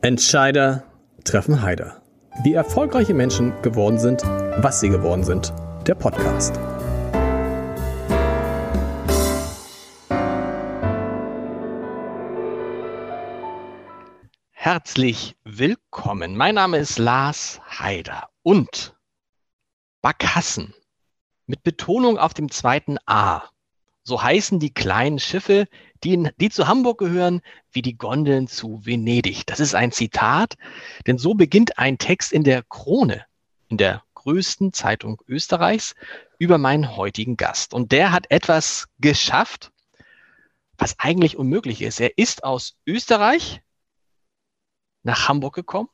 Entscheider treffen Heider. Wie erfolgreiche Menschen geworden sind, was sie geworden sind. Der Podcast. Herzlich willkommen. Mein Name ist Lars Heider und Barkassen mit Betonung auf dem zweiten A. So heißen die kleinen Schiffe, die, in, die zu Hamburg gehören, wie die Gondeln zu Venedig. Das ist ein Zitat, denn so beginnt ein Text in der Krone, in der größten Zeitung Österreichs, über meinen heutigen Gast. Und der hat etwas geschafft, was eigentlich unmöglich ist. Er ist aus Österreich nach Hamburg gekommen,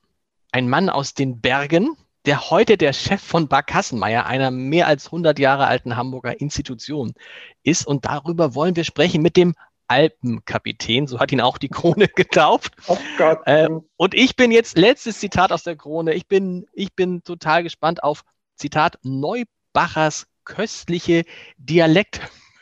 ein Mann aus den Bergen, der heute der Chef von Bar Kassenmeier, einer mehr als 100 Jahre alten Hamburger Institution ist. Und darüber wollen wir sprechen mit dem Alpenkapitän, so hat ihn auch die Krone getauft. Oh Gott. Äh, und ich bin jetzt, letztes Zitat aus der Krone, ich bin, ich bin total gespannt auf, Zitat, Neubachers köstliche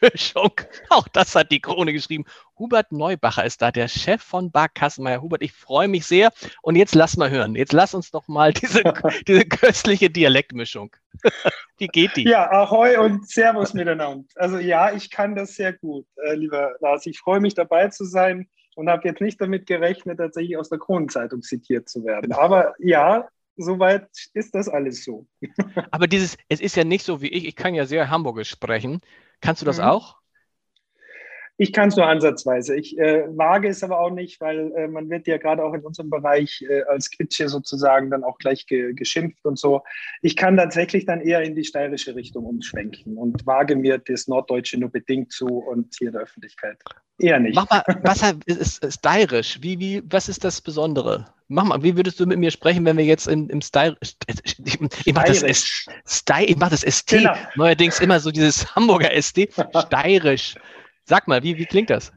Dialektmischung. Auch das hat die Krone geschrieben. Hubert Neubacher ist da, der Chef von Bar Kassenmeier. Hubert, ich freue mich sehr. Und jetzt lass mal hören. Jetzt lass uns doch mal diese, diese köstliche Dialektmischung. Wie geht die? Ja, Ahoi und Servus miteinander. Also ja, ich kann das sehr gut, äh, lieber Lars. Ich freue mich dabei zu sein und habe jetzt nicht damit gerechnet, tatsächlich aus der Kronenzeitung zitiert zu werden. Aber ja, soweit ist das alles so. Aber dieses, es ist ja nicht so wie ich, ich kann ja sehr Hamburgisch sprechen. Kannst du das mhm. auch? Ich kann es nur ansatzweise. Ich äh, wage es aber auch nicht, weil äh, man wird ja gerade auch in unserem Bereich äh, als Quitsche sozusagen dann auch gleich ge geschimpft und so. Ich kann tatsächlich dann eher in die steirische Richtung umschwenken und wage mir das Norddeutsche nur bedingt zu und hier in der Öffentlichkeit eher nicht. Mach mal, was ist, ist steirisch? Wie, wie, was ist das Besondere? Mach mal, wie würdest du mit mir sprechen, wenn wir jetzt im, im Style, ich, ich mache das, S, Style, ich mach das ST, genau. neuerdings immer so dieses Hamburger ST, steirisch. Sag mal, wie, wie klingt das?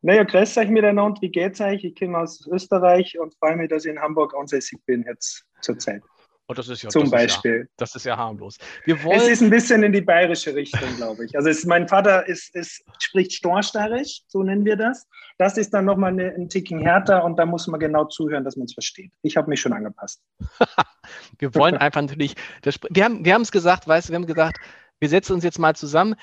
Naja, grüß euch miteinander, wie geht's euch? Ich komme aus Österreich und freue mich, dass ich in Hamburg ansässig bin jetzt zurzeit. Oh, das ist ja, Zum das Beispiel. Ist ja, das ist ja harmlos. Wir wollen... Es ist ein bisschen in die bayerische Richtung, glaube ich. Also es, mein Vater ist, ist, spricht Storsteirisch, so nennen wir das. Das ist dann nochmal eine, ein Ticken härter und da muss man genau zuhören, dass man es versteht. Ich habe mich schon angepasst. wir wollen einfach natürlich, das, wir haben wir es gesagt, weißt du, wir haben gesagt, wir setzen uns jetzt mal zusammen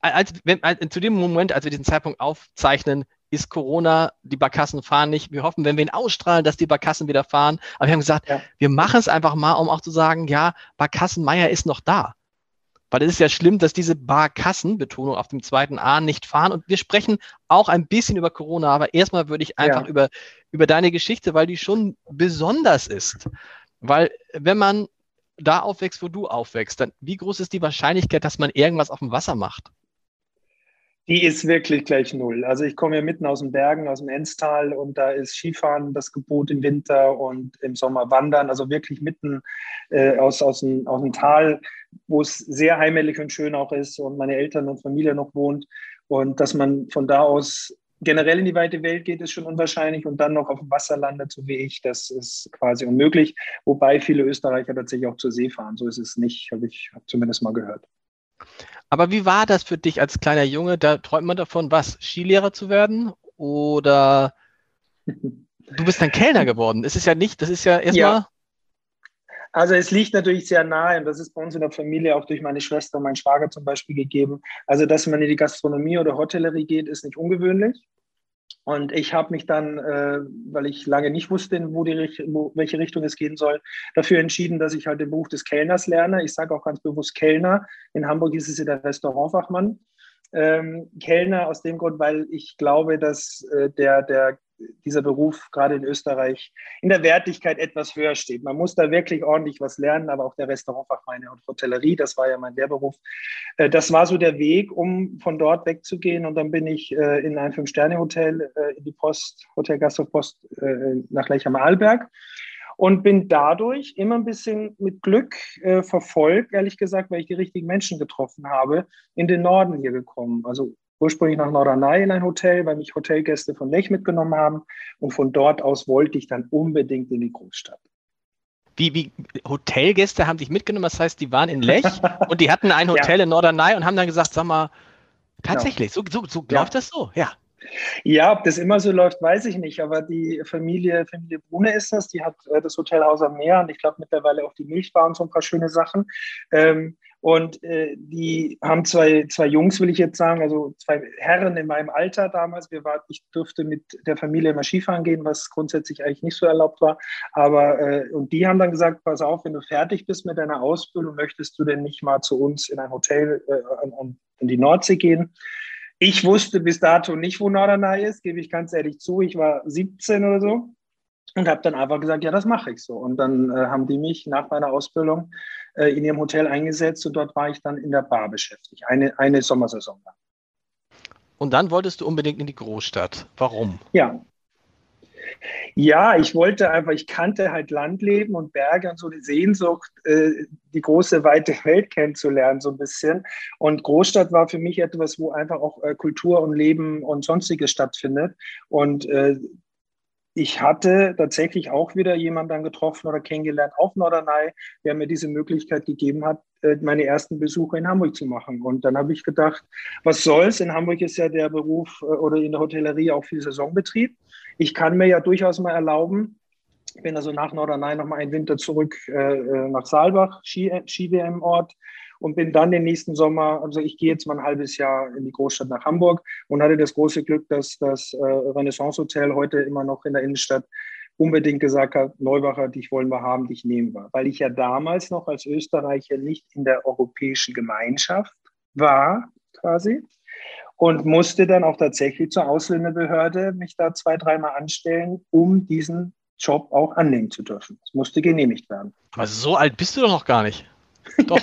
als, wenn, als, zu dem Moment, als wir diesen Zeitpunkt aufzeichnen, ist Corona, die Barkassen fahren nicht. Wir hoffen, wenn wir ihn ausstrahlen, dass die Barkassen wieder fahren. Aber wir haben gesagt, ja. wir machen es einfach mal, um auch zu sagen, ja, Barkassenmeier ist noch da. Weil es ist ja schlimm, dass diese Barkassen, Betonung auf dem zweiten A, nicht fahren. Und wir sprechen auch ein bisschen über Corona, aber erstmal würde ich einfach ja. über, über deine Geschichte, weil die schon besonders ist. Weil wenn man da aufwächst, wo du aufwächst, dann wie groß ist die Wahrscheinlichkeit, dass man irgendwas auf dem Wasser macht? Die ist wirklich gleich null. Also ich komme ja mitten aus den Bergen, aus dem Enstal und da ist Skifahren das Gebot im Winter und im Sommer Wandern, also wirklich mitten äh, aus, aus, dem, aus dem Tal, wo es sehr heimelig und schön auch ist und meine Eltern und Familie noch wohnt. Und dass man von da aus generell in die weite Welt geht, ist schon unwahrscheinlich und dann noch auf dem Wasser landet, so wie ich, das ist quasi unmöglich. Wobei viele Österreicher tatsächlich auch zur See fahren. So ist es nicht, habe ich zumindest mal gehört. Aber wie war das für dich als kleiner Junge? Da träumt man davon, was? Skilehrer zu werden? Oder du bist dann Kellner geworden? Es ist ja nicht, das ist ja erstmal. Ja. Also es liegt natürlich sehr nahe und das ist bei uns in der Familie auch durch meine Schwester und meinen Schwager zum Beispiel gegeben. Also dass man in die Gastronomie oder Hotellerie geht, ist nicht ungewöhnlich. Und ich habe mich dann, äh, weil ich lange nicht wusste, wo die, wo, welche Richtung es gehen soll, dafür entschieden, dass ich halt den Beruf des Kellners lerne. Ich sage auch ganz bewusst Kellner. In Hamburg ist es ja der Restaurantfachmann. Ähm, Kellner aus dem Grund, weil ich glaube, dass äh, der, der dieser Beruf gerade in Österreich in der Wertigkeit etwas höher steht. Man muss da wirklich ordentlich was lernen, aber auch der Restaurantfachmann und Hotellerie, das war ja mein Lehrberuf. Äh, das war so der Weg, um von dort wegzugehen. Und dann bin ich äh, in ein Fünf-Sterne-Hotel, äh, in die Post, Hotel Gastropost nach Lech-am-Arlberg und bin dadurch immer ein bisschen mit Glück äh, verfolgt, ehrlich gesagt, weil ich die richtigen Menschen getroffen habe, in den Norden hier gekommen. Also ursprünglich nach Norderney in ein Hotel, weil mich Hotelgäste von Lech mitgenommen haben. Und von dort aus wollte ich dann unbedingt in die Großstadt. Wie, wie Hotelgäste haben dich mitgenommen? Das heißt, die waren in Lech und die hatten ein Hotel ja. in Norderney und haben dann gesagt, sag mal, tatsächlich, genau. so, so, so läuft ja. das so? Ja. Ja, ob das immer so läuft, weiß ich nicht. Aber die Familie, Familie Brune ist das, die hat äh, das Hotelhaus am Meer und ich glaube mittlerweile auch die Milchbar und so ein paar schöne Sachen. Ähm, und äh, die haben zwei, zwei Jungs, will ich jetzt sagen, also zwei Herren in meinem Alter damals. Wir war, ich durfte mit der Familie immer Skifahren gehen, was grundsätzlich eigentlich nicht so erlaubt war. Aber äh, und die haben dann gesagt, pass auf, wenn du fertig bist mit deiner Ausbildung, möchtest du denn nicht mal zu uns in ein Hotel äh, an, an, die Nordsee gehen? Ich wusste bis dato nicht, wo Norderney ist, gebe ich ganz ehrlich zu. Ich war 17 oder so und habe dann einfach gesagt, ja, das mache ich so. Und dann äh, haben die mich nach meiner Ausbildung äh, in ihrem Hotel eingesetzt und dort war ich dann in der Bar beschäftigt, eine, eine Sommersaison lang. Und dann wolltest du unbedingt in die Großstadt. Warum? Ja, ja, ich wollte einfach, ich kannte halt Landleben und Berge und so die Sehnsucht, äh, die große, weite Welt kennenzulernen, so ein bisschen. Und Großstadt war für mich etwas, wo einfach auch äh, Kultur und Leben und sonstiges stattfindet. Und äh, ich hatte tatsächlich auch wieder jemanden getroffen oder kennengelernt auf Norderney, der mir diese Möglichkeit gegeben hat, meine ersten Besuche in Hamburg zu machen. Und dann habe ich gedacht, was soll's? In Hamburg ist ja der Beruf oder in der Hotellerie auch viel Saisonbetrieb. Ich kann mir ja durchaus mal erlauben, bin also nach Norderney noch mal einen Winter zurück äh, äh nach Saalbach, Ski-WM-Ort und bin dann den nächsten Sommer, also ich gehe jetzt mal ein halbes Jahr in die Großstadt nach Hamburg und hatte das große Glück, dass das äh, Renaissance Hotel heute immer noch in der Innenstadt unbedingt gesagt hat, Neubacher, dich wollen wir haben, dich nehmen wir. Weil ich ja damals noch als Österreicher nicht in der europäischen Gemeinschaft war, quasi und musste dann auch tatsächlich zur Ausländerbehörde mich da zwei, dreimal anstellen, um diesen Job auch annehmen zu dürfen. Es musste genehmigt werden. Aber so alt bist du doch noch gar nicht. Doch,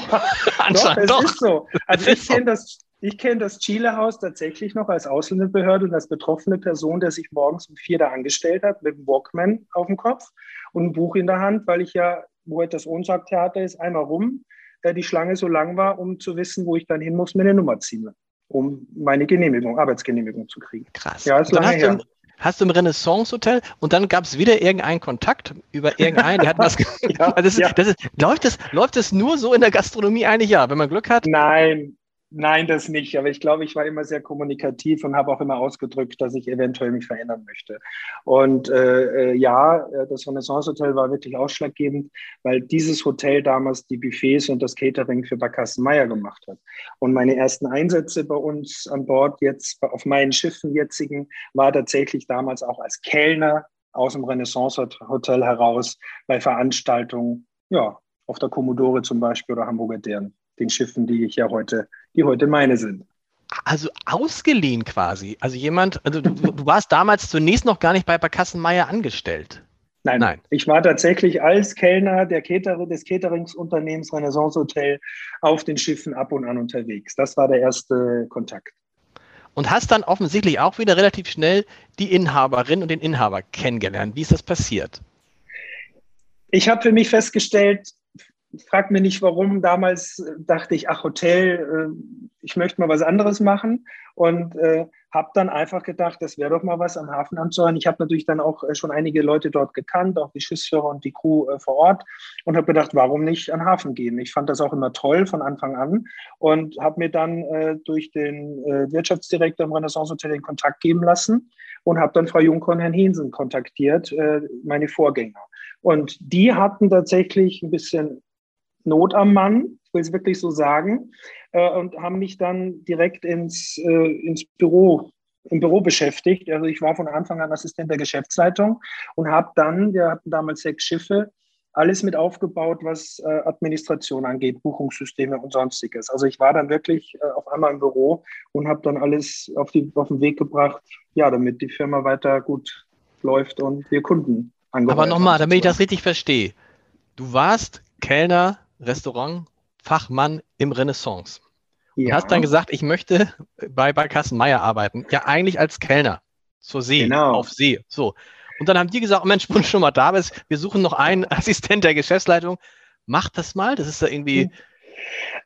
anscheinend doch. Es doch. ist so. Also ich kenne das, ich kenne das Chile-Haus tatsächlich noch als Ausländerbehörde und als betroffene Person, der sich morgens um vier da angestellt hat, mit einem Walkman auf dem Kopf und ein Buch in der Hand, weil ich ja, wo das Ohnsorgtheater ist, einmal rum, da die Schlange so lang war, um zu wissen, wo ich dann hin muss, mir eine Nummer ziehen um meine Genehmigung, Arbeitsgenehmigung zu kriegen. Krass. Ja, ist lange her. Hast du im Renaissance Hotel und dann gab es wieder irgendeinen Kontakt über irgendeinen, der hat was ja, das ist, ja. das ist, läuft, das, läuft das nur so in der Gastronomie eigentlich ja, wenn man Glück hat? Nein, Nein, das nicht. Aber ich glaube, ich war immer sehr kommunikativ und habe auch immer ausgedrückt, dass ich eventuell mich verändern möchte. Und äh, äh ja, äh, das Renaissance Hotel war wirklich ausschlaggebend, weil dieses Hotel damals die Buffets und das Catering für Barkassen Meier gemacht hat. Und meine ersten Einsätze bei uns an Bord jetzt auf meinen Schiffen jetzigen war tatsächlich damals auch als Kellner aus dem Renaissance Hotel heraus bei Veranstaltungen, ja, auf der Commodore zum Beispiel oder Hamburger Deren den Schiffen, die ich ja heute, die heute meine sind. Also ausgeliehen quasi. Also jemand, also du, du warst damals zunächst noch gar nicht bei Barkassenmeier angestellt. Nein, Nein, ich war tatsächlich als Kellner der Cater des Cateringsunternehmens Renaissance Hotel auf den Schiffen ab und an unterwegs. Das war der erste Kontakt. Und hast dann offensichtlich auch wieder relativ schnell die Inhaberin und den Inhaber kennengelernt. Wie ist das passiert? Ich habe für mich festgestellt, frag mir nicht warum. Damals äh, dachte ich, ach, Hotel, äh, ich möchte mal was anderes machen und äh, habe dann einfach gedacht, das wäre doch mal was am Hafen anzuhören. Ich habe natürlich dann auch äh, schon einige Leute dort gekannt, auch die Schiffsführer und die Crew äh, vor Ort und habe gedacht, warum nicht an Hafen gehen? Ich fand das auch immer toll von Anfang an und habe mir dann äh, durch den Wirtschaftsdirektor im Renaissance Hotel den Kontakt geben lassen und habe dann Frau Juncker und Herrn Hinsen kontaktiert, meine Vorgänger. Und die hatten tatsächlich ein bisschen Not am Mann, ich will es wirklich so sagen, äh, und haben mich dann direkt ins, äh, ins Büro im Büro beschäftigt. Also ich war von Anfang an Assistent der Geschäftsleitung und habe dann, wir hatten damals sechs Schiffe, alles mit aufgebaut, was äh, Administration angeht, Buchungssysteme und sonstiges. Also ich war dann wirklich äh, auf einmal im Büro und habe dann alles auf, die, auf den Weg gebracht, ja, damit die Firma weiter gut läuft und wir Kunden angeheuert Aber nochmal, damit ich das richtig verstehe. Du warst Kellner Restaurantfachmann im Renaissance. Ja. Und hast dann gesagt, ich möchte bei Barkassen Meier arbeiten. Ja, eigentlich als Kellner zur See, genau. auf See. So. Und dann haben die gesagt, oh Mensch, wenn du schon mal da bist, wir suchen noch einen Assistent der Geschäftsleitung. Mach das mal. Das ist da irgendwie.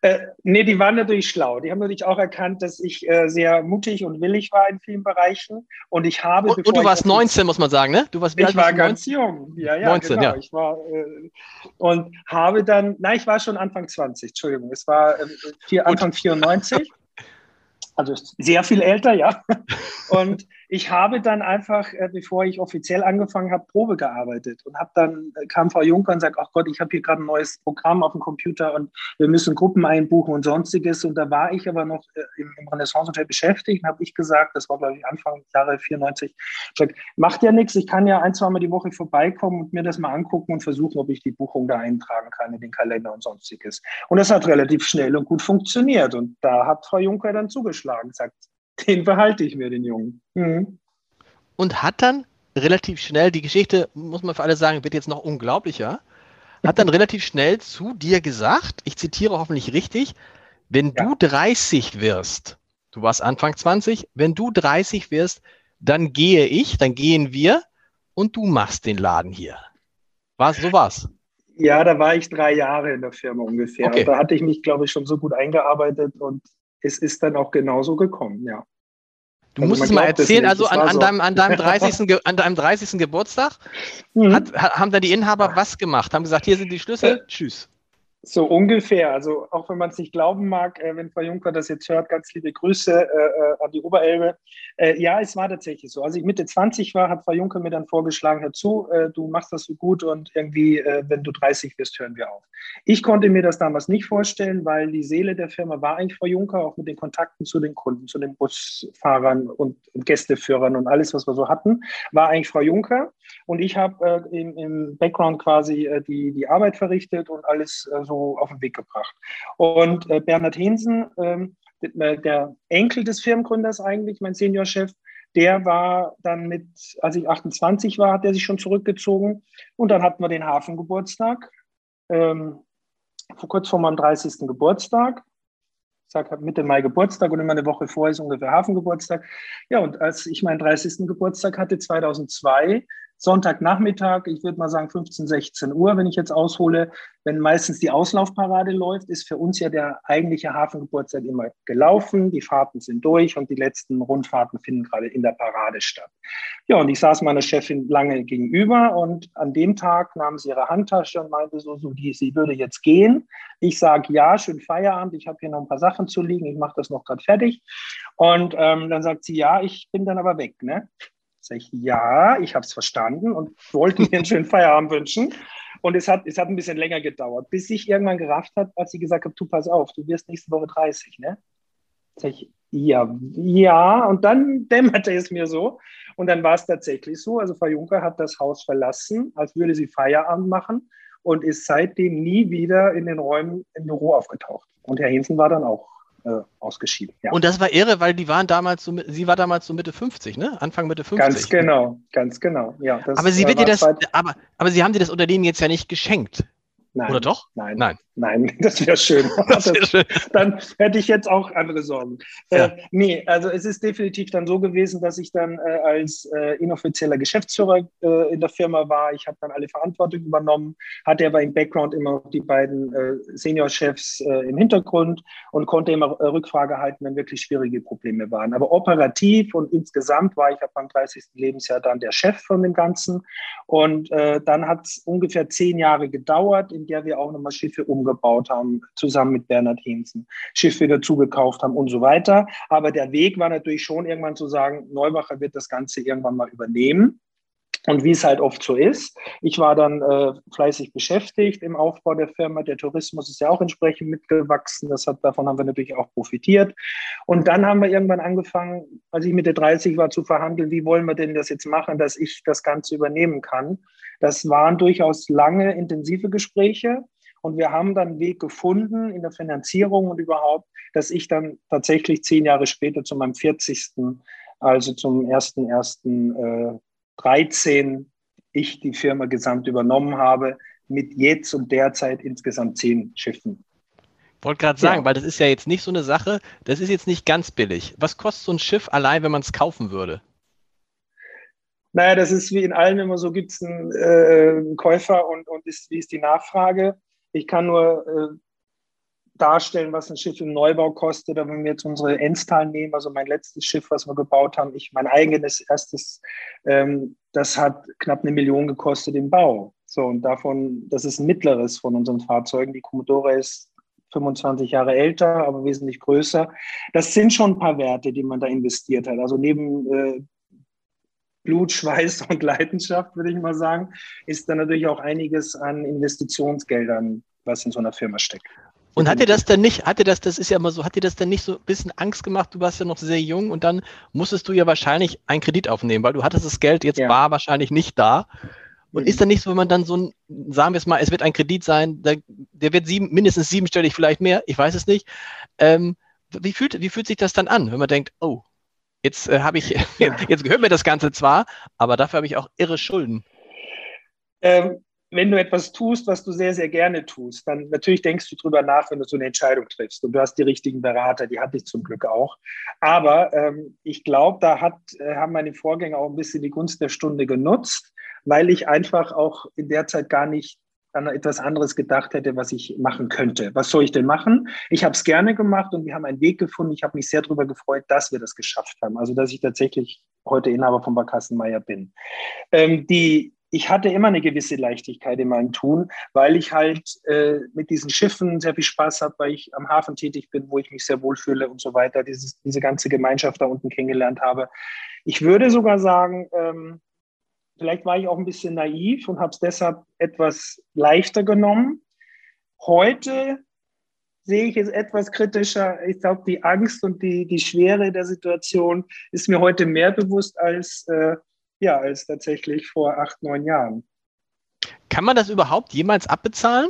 Äh, nee, die waren natürlich schlau. Die haben natürlich auch erkannt, dass ich äh, sehr mutig und willig war in vielen Bereichen. Und ich habe. Und, und du warst 19, muss man sagen, ne? Du warst, ich war ganz jung. Ja, ja, 19, genau. ja. Ich war, äh, und habe dann, nein, ich war schon Anfang 20, Entschuldigung. Es war äh, vier, Anfang 94. Also sehr viel älter, ja. Und ich habe dann einfach, äh, bevor ich offiziell angefangen habe, Probe gearbeitet und habe dann äh, kam Frau Juncker und sagt, ach Gott, ich habe hier gerade ein neues Programm auf dem Computer und wir müssen Gruppen einbuchen und sonstiges. Und da war ich aber noch äh, im, im Renaissance Hotel beschäftigt und habe ich gesagt, das war glaube ich Anfang Jahre 94, gesagt, macht ja nichts, ich kann ja ein, zwei Mal die Woche vorbeikommen und mir das mal angucken und versuchen, ob ich die Buchung da eintragen kann in den Kalender und sonstiges. Und das hat relativ schnell und gut funktioniert. Und da hat Frau Juncker dann zugeschlagen, sagt, den behalte ich mir, den Jungen. Mhm. Und hat dann relativ schnell, die Geschichte, muss man für alle sagen, wird jetzt noch unglaublicher, hat dann relativ schnell zu dir gesagt, ich zitiere hoffentlich richtig, wenn ja. du 30 wirst, du warst Anfang 20, wenn du 30 wirst, dann gehe ich, dann gehen wir und du machst den Laden hier. Was, so war's? Ja, da war ich drei Jahre in der Firma ungefähr. Okay. Da hatte ich mich, glaube ich, schon so gut eingearbeitet und es ist dann auch genauso gekommen, ja. Du also musst es mal erzählen, also an, an, deinem, an, deinem 30. an deinem 30. Geburtstag mhm. hat, haben da die Inhaber was gemacht, haben gesagt, hier sind die Schlüssel, tschüss. So ungefähr. Also auch wenn man es nicht glauben mag, äh, wenn Frau Juncker das jetzt hört, ganz liebe Grüße äh, äh, an die Oberelbe. Äh, ja, es war tatsächlich so. Als ich Mitte 20 war, hat Frau Juncker mir dann vorgeschlagen, hör zu, äh, du machst das so gut und irgendwie, äh, wenn du 30 wirst, hören wir auf. Ich konnte mir das damals nicht vorstellen, weil die Seele der Firma war eigentlich Frau Juncker, auch mit den Kontakten zu den Kunden, zu den Busfahrern und, und Gästeführern und alles, was wir so hatten, war eigentlich Frau Juncker. Und ich habe im, im, Background quasi die, die Arbeit verrichtet und alles so so auf den Weg gebracht. Und äh, Bernhard Hensen, ähm, äh, der Enkel des Firmengründers eigentlich, mein Seniorchef, der war dann mit, als ich 28 war, hat er sich schon zurückgezogen. Und dann hatten wir den Hafengeburtstag, ähm, kurz vor meinem 30. Geburtstag. Ich sage Mitte Mai Geburtstag und immer eine Woche vorher ist ungefähr Hafengeburtstag. Ja, und als ich meinen 30. Geburtstag hatte, 2002, Sonntagnachmittag, ich würde mal sagen 15, 16 Uhr, wenn ich jetzt aushole, wenn meistens die Auslaufparade läuft, ist für uns ja der eigentliche Hafengeburtstag immer gelaufen. Die Fahrten sind durch und die letzten Rundfahrten finden gerade in der Parade statt. Ja, und ich saß meiner Chefin lange gegenüber und an dem Tag nahm sie ihre Handtasche und meinte so, so die, sie würde jetzt gehen. Ich sage, ja, schön Feierabend, ich habe hier noch ein paar Sachen zu liegen, ich mache das noch gerade fertig. Und ähm, dann sagt sie, ja, ich bin dann aber weg. Ne? Sag ich, ja, ich habe es verstanden und wollte mir einen schönen Feierabend wünschen. Und es hat, es hat ein bisschen länger gedauert, bis ich irgendwann gerafft hat, als sie gesagt hat, du pass auf, du wirst nächste Woche 30, ne? Sag ich, ja, ja. Und dann dämmerte es mir so. Und dann war es tatsächlich so. Also Frau Juncker hat das Haus verlassen, als würde sie Feierabend machen und ist seitdem nie wieder in den Räumen im Büro aufgetaucht. Und Herr Hinsen war dann auch äh, ausgeschieden. Ja. Und das war irre, weil die waren damals so, sie war damals so Mitte 50, ne? Anfang Mitte 50. Ganz genau, ganz genau. Ja, aber sie wird dir das, aber, aber sie haben dir das Unternehmen jetzt ja nicht geschenkt. Nein, Oder doch? Nein. Nein, Nein das wäre schön. Das wär schön. Dann hätte ich jetzt auch andere Sorgen. Ja. Äh, nee, also es ist definitiv dann so gewesen, dass ich dann äh, als äh, inoffizieller Geschäftsführer äh, in der Firma war. Ich habe dann alle Verantwortung übernommen, hatte aber im Background immer die beiden äh, Seniorchefs äh, im Hintergrund und konnte immer Rückfrage halten, wenn wirklich schwierige Probleme waren. Aber operativ und insgesamt war ich ab meinem 30. Lebensjahr dann der Chef von dem Ganzen. Und dann hat es ungefähr zehn Jahre gedauert, in der wir auch nochmal Schiffe umgebaut haben, zusammen mit Bernhard Hinsen, Schiffe dazugekauft haben und so weiter. Aber der Weg war natürlich schon irgendwann zu sagen, Neubacher wird das Ganze irgendwann mal übernehmen. Und wie es halt oft so ist, ich war dann äh, fleißig beschäftigt im Aufbau der Firma. Der Tourismus ist ja auch entsprechend mitgewachsen. Das hat, davon haben wir natürlich auch profitiert. Und dann haben wir irgendwann angefangen, als ich Mitte 30 war, zu verhandeln, wie wollen wir denn das jetzt machen, dass ich das Ganze übernehmen kann. Das waren durchaus lange, intensive Gespräche. Und wir haben dann einen Weg gefunden in der Finanzierung und überhaupt, dass ich dann tatsächlich zehn Jahre später zu meinem 40. Also zum 1.1. 13 ich die Firma gesamt übernommen habe, mit jetzt und derzeit insgesamt zehn Schiffen. Ich Wollte gerade sagen, ja. weil das ist ja jetzt nicht so eine Sache, das ist jetzt nicht ganz billig. Was kostet so ein Schiff allein, wenn man es kaufen würde? Naja, das ist wie in allem immer so, gibt es einen äh, Käufer und, und ist, wie ist die Nachfrage. Ich kann nur äh, darstellen, was ein Schiff im Neubau kostet. Aber wenn wir jetzt unsere Enstal nehmen, also mein letztes Schiff, was wir gebaut haben, ich mein eigenes erstes, ähm, das hat knapp eine Million gekostet im Bau. So, und davon, das ist ein mittleres von unseren Fahrzeugen. Die Commodore ist 25 Jahre älter, aber wesentlich größer. Das sind schon ein paar Werte, die man da investiert hat. Also neben äh, Blut, Schweiß und Leidenschaft, würde ich mal sagen, ist dann natürlich auch einiges an Investitionsgeldern, was in so einer Firma steckt. Und hat dir das denn nicht, hatte das, das ist ja immer so, hat dir das denn nicht so ein bisschen Angst gemacht? Du warst ja noch sehr jung und dann musstest du ja wahrscheinlich einen Kredit aufnehmen, weil du hattest das Geld jetzt ja. war wahrscheinlich nicht da. Und mhm. ist dann nicht so, wenn man dann so ein, sagen wir es mal, es wird ein Kredit sein, der, der wird sieben, mindestens siebenstellig, vielleicht mehr, ich weiß es nicht. Ähm, wie, fühlt, wie fühlt sich das dann an, wenn man denkt, oh, jetzt äh, habe ich, jetzt gehört mir das Ganze zwar, aber dafür habe ich auch irre Schulden? Ähm, wenn du etwas tust, was du sehr, sehr gerne tust, dann natürlich denkst du drüber nach, wenn du so eine Entscheidung triffst. Und du hast die richtigen Berater, die hatte ich zum Glück auch. Aber ähm, ich glaube, da hat, äh, haben meine Vorgänger auch ein bisschen die Gunst der Stunde genutzt, weil ich einfach auch in der Zeit gar nicht an etwas anderes gedacht hätte, was ich machen könnte. Was soll ich denn machen? Ich habe es gerne gemacht und wir haben einen Weg gefunden. Ich habe mich sehr darüber gefreut, dass wir das geschafft haben. Also, dass ich tatsächlich heute Inhaber von Barkassenmeier bin. Ähm, die ich hatte immer eine gewisse Leichtigkeit in meinem Tun, weil ich halt äh, mit diesen Schiffen sehr viel Spaß habe, weil ich am Hafen tätig bin, wo ich mich sehr wohlfühle und so weiter, dieses, diese ganze Gemeinschaft da unten kennengelernt habe. Ich würde sogar sagen, ähm, vielleicht war ich auch ein bisschen naiv und habe es deshalb etwas leichter genommen. Heute sehe ich es etwas kritischer. Ich glaube, die Angst und die, die Schwere der Situation ist mir heute mehr bewusst als äh, ja, als tatsächlich vor acht, neun Jahren. Kann man das überhaupt jemals abbezahlen?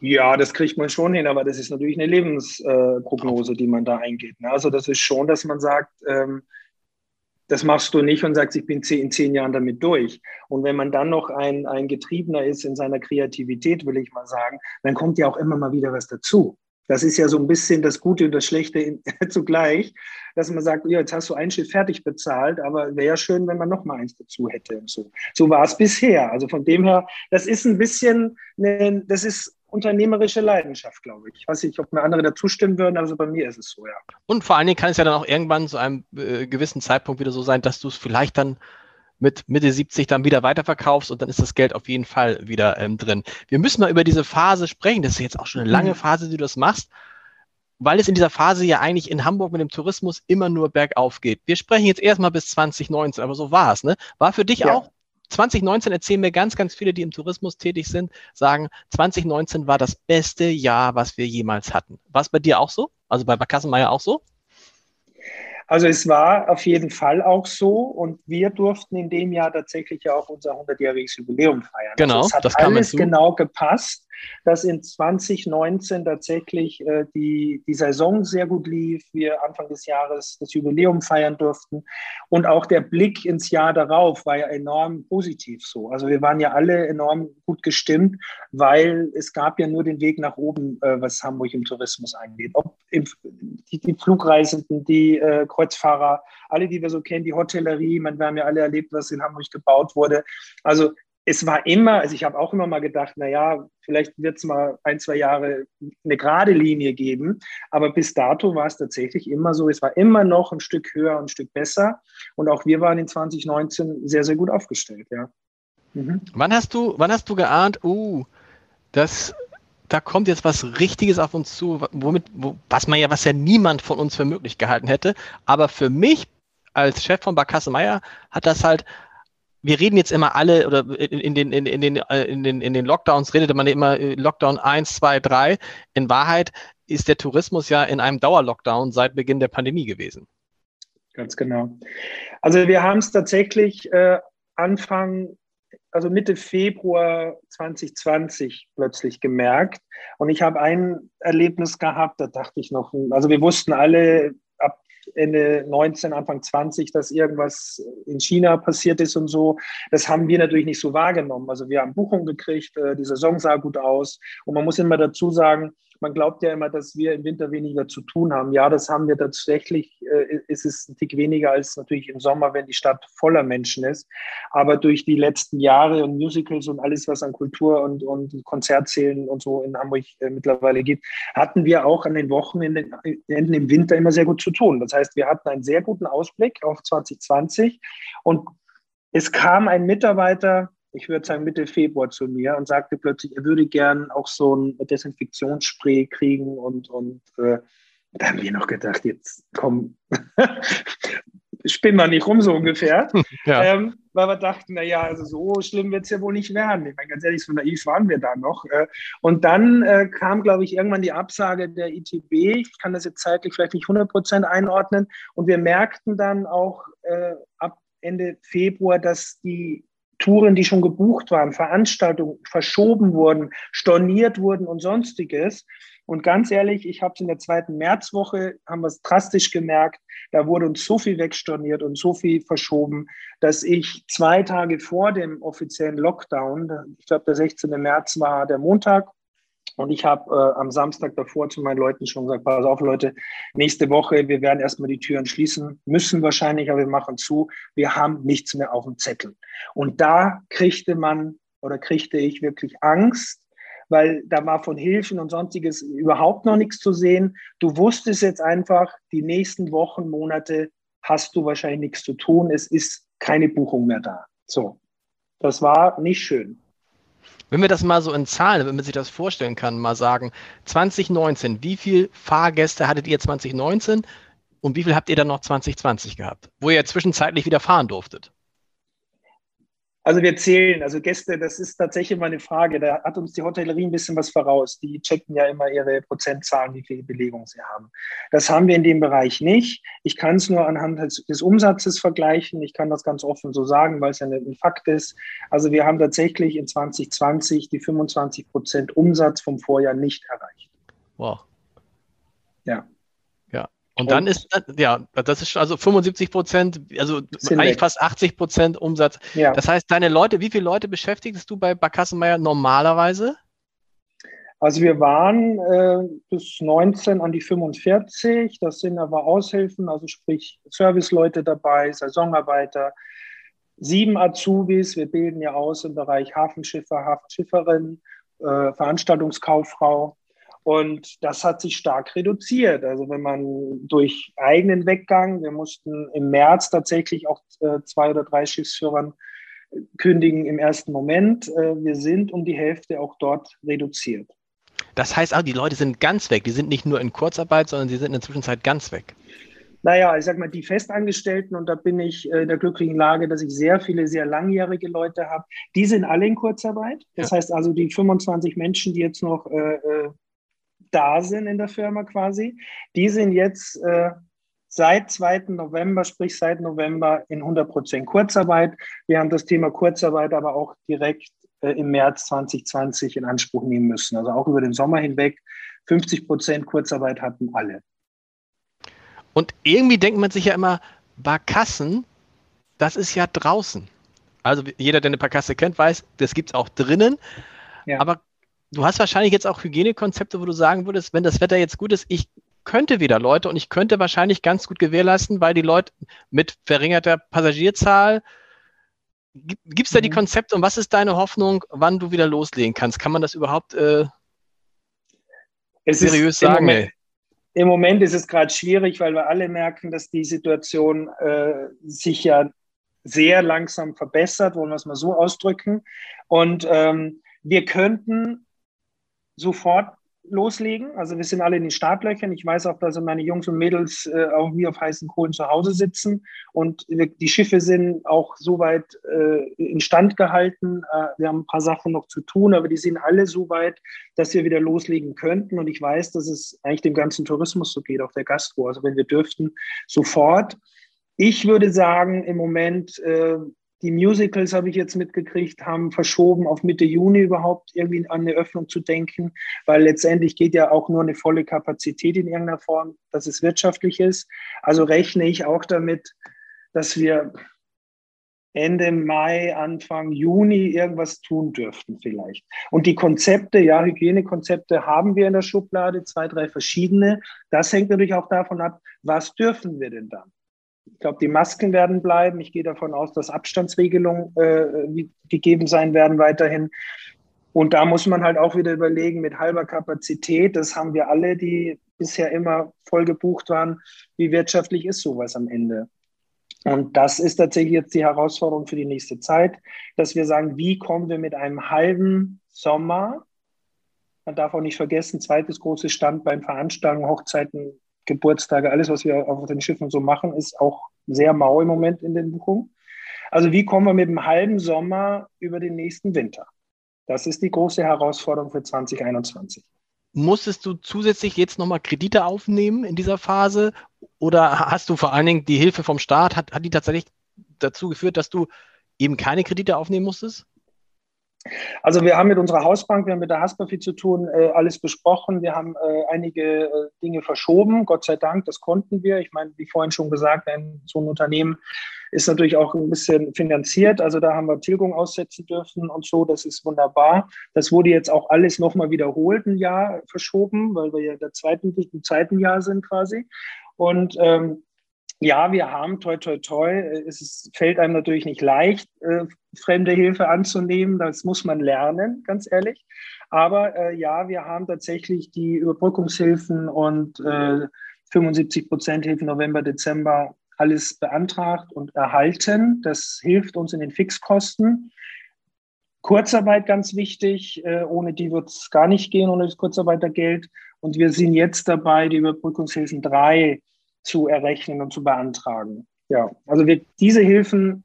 Ja, das kriegt man schon hin, aber das ist natürlich eine Lebensprognose, die man da eingeht. Ne? Also das ist schon, dass man sagt, ähm, das machst du nicht und sagst, ich bin in zehn Jahren damit durch. Und wenn man dann noch ein, ein Getriebener ist in seiner Kreativität, will ich mal sagen, dann kommt ja auch immer mal wieder was dazu. Das ist ja so ein bisschen das Gute und das Schlechte zugleich, dass man sagt, ja, jetzt hast du ein Schiff fertig bezahlt, aber wäre ja schön, wenn man noch mal eins dazu hätte so. So war es bisher. Also von dem her, das ist ein bisschen, eine, das ist unternehmerische Leidenschaft, glaube ich. Ich weiß nicht, ob mir andere dazu stimmen würden, also bei mir ist es so, ja. Und vor allen Dingen kann es ja dann auch irgendwann zu einem äh, gewissen Zeitpunkt wieder so sein, dass du es vielleicht dann mit Mitte 70 dann wieder weiterverkaufst und dann ist das Geld auf jeden Fall wieder ähm, drin. Wir müssen mal über diese Phase sprechen. Das ist jetzt auch schon eine lange mhm. Phase, die du das machst, weil es in dieser Phase ja eigentlich in Hamburg mit dem Tourismus immer nur bergauf geht. Wir sprechen jetzt erstmal bis 2019, aber so war es. Ne? War für dich ja. auch 2019 erzählen mir ganz, ganz viele, die im Tourismus tätig sind, sagen, 2019 war das beste Jahr, was wir jemals hatten. War es bei dir auch so? Also bei Kassenmeier auch so? Also es war auf jeden Fall auch so und wir durften in dem Jahr tatsächlich ja auch unser 100-jähriges Jubiläum feiern. Genau, also es hat das alles genau gepasst dass in 2019 tatsächlich äh, die, die Saison sehr gut lief, wir Anfang des Jahres das Jubiläum feiern durften und auch der Blick ins Jahr darauf war ja enorm positiv so. Also wir waren ja alle enorm gut gestimmt, weil es gab ja nur den Weg nach oben, äh, was Hamburg im Tourismus angeht. Ob im, die, die, Flugreisenden, die äh, Kreuzfahrer, alle, die wir so kennen, die Hotellerie, man, wir haben ja alle erlebt, was in Hamburg gebaut wurde. Also es war immer, also ich habe auch immer mal gedacht, naja, vielleicht wird es mal ein, zwei Jahre eine gerade Linie geben. Aber bis dato war es tatsächlich immer so, es war immer noch ein Stück höher, ein Stück besser. Und auch wir waren in 2019 sehr, sehr gut aufgestellt, ja. Mhm. Wann hast du, wann hast du geahnt, uh, das, da kommt jetzt was Richtiges auf uns zu, womit, wo, was man ja, was ja niemand von uns für möglich gehalten hätte. Aber für mich als Chef von Barkasse Meier hat das halt wir reden jetzt immer alle oder in den, in, in, den, äh, in, den, in den Lockdowns redete man immer äh, Lockdown 1, 2, 3. In Wahrheit ist der Tourismus ja in einem Dauerlockdown seit Beginn der Pandemie gewesen. Ganz genau. Also wir haben es tatsächlich äh, Anfang, also Mitte Februar 2020 plötzlich gemerkt. Und ich habe ein Erlebnis gehabt, da dachte ich noch, also wir wussten alle, Ende 19, Anfang 20, dass irgendwas in China passiert ist und so. Das haben wir natürlich nicht so wahrgenommen. Also wir haben Buchungen gekriegt, äh, die Saison sah gut aus. Und man muss immer dazu sagen, man glaubt ja immer, dass wir im Winter weniger zu tun haben. Ja, das haben wir tatsächlich. Äh, ist es ein Tick weniger als natürlich im Sommer, wenn die Stadt voller Menschen ist. Aber durch die letzten Jahre und Musicals und alles, was an Kultur und, und Konzertsälen und so in Hamburg äh, mittlerweile gibt, hatten wir auch an den Wochenenden im Winter immer sehr gut zu tun. Das heißt, wir hatten einen sehr guten Ausblick auf 2020 und es kam ein Mitarbeiter ich würde sagen Mitte Februar zu mir und sagte plötzlich, er würde gern auch so ein Desinfektionsspray kriegen und, und äh, da haben wir noch gedacht, jetzt komm. spinnen wir nicht rum, so ungefähr. ja. ähm, weil wir dachten, naja, also so schlimm wird es ja wohl nicht werden. Ich meine, ganz ehrlich, so naiv waren wir da noch. Äh, und dann äh, kam, glaube ich, irgendwann die Absage der ITB. Ich kann das jetzt zeitlich vielleicht nicht 100 Prozent einordnen. Und wir merkten dann auch äh, ab Ende Februar, dass die Touren, die schon gebucht waren, Veranstaltungen verschoben wurden, storniert wurden und sonstiges. Und ganz ehrlich, ich habe es in der zweiten Märzwoche, haben wir es drastisch gemerkt, da wurde uns so viel wegstorniert und so viel verschoben, dass ich zwei Tage vor dem offiziellen Lockdown, ich glaube der 16. März war der Montag, und ich habe äh, am Samstag davor zu meinen Leuten schon gesagt, pass auf Leute, nächste Woche, wir werden erstmal die Türen schließen, müssen wahrscheinlich, aber wir machen zu. Wir haben nichts mehr auf dem Zettel. Und da kriegte man oder kriegte ich wirklich Angst, weil da war von Hilfen und sonstiges überhaupt noch nichts zu sehen. Du wusstest jetzt einfach, die nächsten Wochen, Monate hast du wahrscheinlich nichts zu tun. Es ist keine Buchung mehr da. So, das war nicht schön. Wenn wir das mal so in Zahlen, wenn man sich das vorstellen kann, mal sagen, 2019, wie viele Fahrgäste hattet ihr 2019 und wie viel habt ihr dann noch 2020 gehabt, wo ihr zwischenzeitlich wieder fahren durftet? Also wir zählen, also Gäste, das ist tatsächlich mal eine Frage. Da hat uns die Hotellerie ein bisschen was voraus. Die checken ja immer ihre Prozentzahlen, wie viel Belegung sie haben. Das haben wir in dem Bereich nicht. Ich kann es nur anhand des, des, Umsatzes vergleichen. Ich kann das ganz offen so sagen, weil es ja ein Fakt ist. Also wir haben tatsächlich in 2020 die 25 Prozent Umsatz vom Vorjahr nicht erreicht. Wow. Ja. Und dann ist, ja, das ist also 75 Prozent, also eigentlich weg. fast 80 Prozent Umsatz. Ja. Das heißt, deine Leute, wie viele Leute beschäftigst du bei Barkassenmeier normalerweise? Also wir waren äh, bis 19 an die 45, das sind aber Aushilfen, also sprich Serviceleute dabei, Saisonarbeiter, sieben Azubis, wir bilden ja aus im Bereich Hafenschiffer, Hafenschifferin, äh, Veranstaltungskauffrau und das hat sich stark reduziert. Also wenn man durch eigenen Weggang, wir mussten im März tatsächlich auch äh, zwei oder drei Schiffsführern kündigen im ersten Moment. Äh, wir sind um die Hälfte auch dort reduziert. Das heißt auch, die Leute sind ganz weg. Die sind nicht nur in Kurzarbeit, sondern sie sind in der Zwischenzeit ganz weg. Naja, ich sag mal, die Festangestellten, und da bin ich äh, in der glücklichen Lage, dass ich sehr viele, sehr langjährige Leute habe, die sind alle in Kurzarbeit. Das ja. heißt also, die 25 Menschen, die jetzt noch äh, da sind in der Firma quasi, die sind jetzt äh, seit 2. November, sprich seit November in 100% Kurzarbeit. Wir haben das Thema Kurzarbeit aber auch direkt äh, im März 2020 in Anspruch nehmen müssen. Also auch über den Sommer hinweg. 50% Kurzarbeit hatten alle. Und irgendwie denkt man sich ja immer, Barkassen, das ist ja draußen. Also jeder, der eine Barkasse kennt, weiß, das gibt es auch drinnen. Ja. Aber du hast wahrscheinlich jetzt auch Hygienekonzepte, wo du sagen würdest, wenn das Wetter jetzt gut ist, ich könnte wieder Leute und ich könnte wahrscheinlich ganz gut gewährleisten, weil die Leute mit verringerter Passagierzahl, gibt es da die mhm. Konzepte und was ist deine Hoffnung, wann du wieder loslegen kannst? Kann man das überhaupt äh, seriös sagen? Im Moment, Im Moment ist es gerade schwierig, weil wir alle merken, dass die Situation äh, sich ja sehr langsam verbessert, wollen wir es mal so ausdrücken. Und ähm, wir könnten sofort loslegen. Also wir sind alle in den Startlöchern. Ich weiß auch, dass meine Jungs und Mädels äh, auch wie auf heißen Kohlen zu Hause sitzen und die Schiffe sind auch soweit äh, instand gehalten. Äh, wir haben ein paar Sachen noch zu tun, aber die sind alle so weit, dass wir wieder loslegen könnten. Und ich weiß, dass es eigentlich dem ganzen Tourismus so geht, auch der Gastro. Also wenn wir dürften, sofort. Ich würde sagen, im Moment äh, die Musicals, habe ich jetzt mitgekriegt, haben verschoben auf Mitte Juni überhaupt irgendwie an eine Öffnung zu denken, weil letztendlich geht ja auch nur eine volle Kapazität in irgendeiner Form, dass es wirtschaftlich ist. Also rechne ich auch damit, dass wir Ende Mai, Anfang Juni irgendwas tun dürften vielleicht. Und die Konzepte, ja, Hygienekonzepte haben wir in der Schublade, zwei, drei verschiedene. Das hängt natürlich auch davon ab, was dürfen wir denn dann? Ich glaube, die Masken werden bleiben. Ich gehe davon aus, dass Abstandsregelungen äh, gegeben sein werden weiterhin. Und da muss man halt auch wieder überlegen, mit halber Kapazität, das haben wir alle, die bisher immer voll gebucht waren, wie wirtschaftlich ist sowas am Ende? Und das ist tatsächlich jetzt die Herausforderung für die nächste Zeit, dass wir sagen, wie kommen wir mit einem halben Sommer, man darf auch nicht vergessen, zweites großes Standbein Veranstaltungen, Hochzeiten, Geburtstage, alles, was wir auf den Schiffen so machen, ist auch sehr mau im Moment in den Buchungen. Also wie kommen wir mit dem halben Sommer über den nächsten Winter? Das ist die große Herausforderung für 2021. Musstest du zusätzlich jetzt nochmal Kredite aufnehmen in dieser Phase oder hast du vor allen Dingen die Hilfe vom Staat, hat, hat die tatsächlich dazu geführt, dass du eben keine Kredite aufnehmen musstest? Also wir haben mit unserer Hausbank, wir haben mit der Haspa viel zu tun, äh, alles besprochen. Wir haben äh, einige äh, Dinge verschoben, Gott sei Dank, das konnten wir. Ich meine, wie vorhin schon gesagt, ein, so ein Unternehmen ist natürlich auch ein bisschen finanziert. Also da haben wir Tilgung aussetzen dürfen und so, das ist wunderbar. Das wurde jetzt auch alles nochmal wiederholt, ein Jahr verschoben, weil wir ja der zweiten, im zweiten Jahr sind quasi. Und ähm, ja, wir haben toi toi toi. Es ist, fällt einem natürlich nicht leicht, äh, fremde Hilfe anzunehmen. Das muss man lernen, ganz ehrlich. Aber äh, ja, wir haben tatsächlich die Überbrückungshilfen und äh, 75 Prozent Hilfen November, Dezember alles beantragt und erhalten. Das hilft uns in den Fixkosten. Kurzarbeit ganz wichtig. Äh, ohne die wird es gar nicht gehen, ohne das Kurzarbeitergeld. Und wir sind jetzt dabei, die Überbrückungshilfen drei zu errechnen und zu beantragen. Ja, also wir, diese Hilfen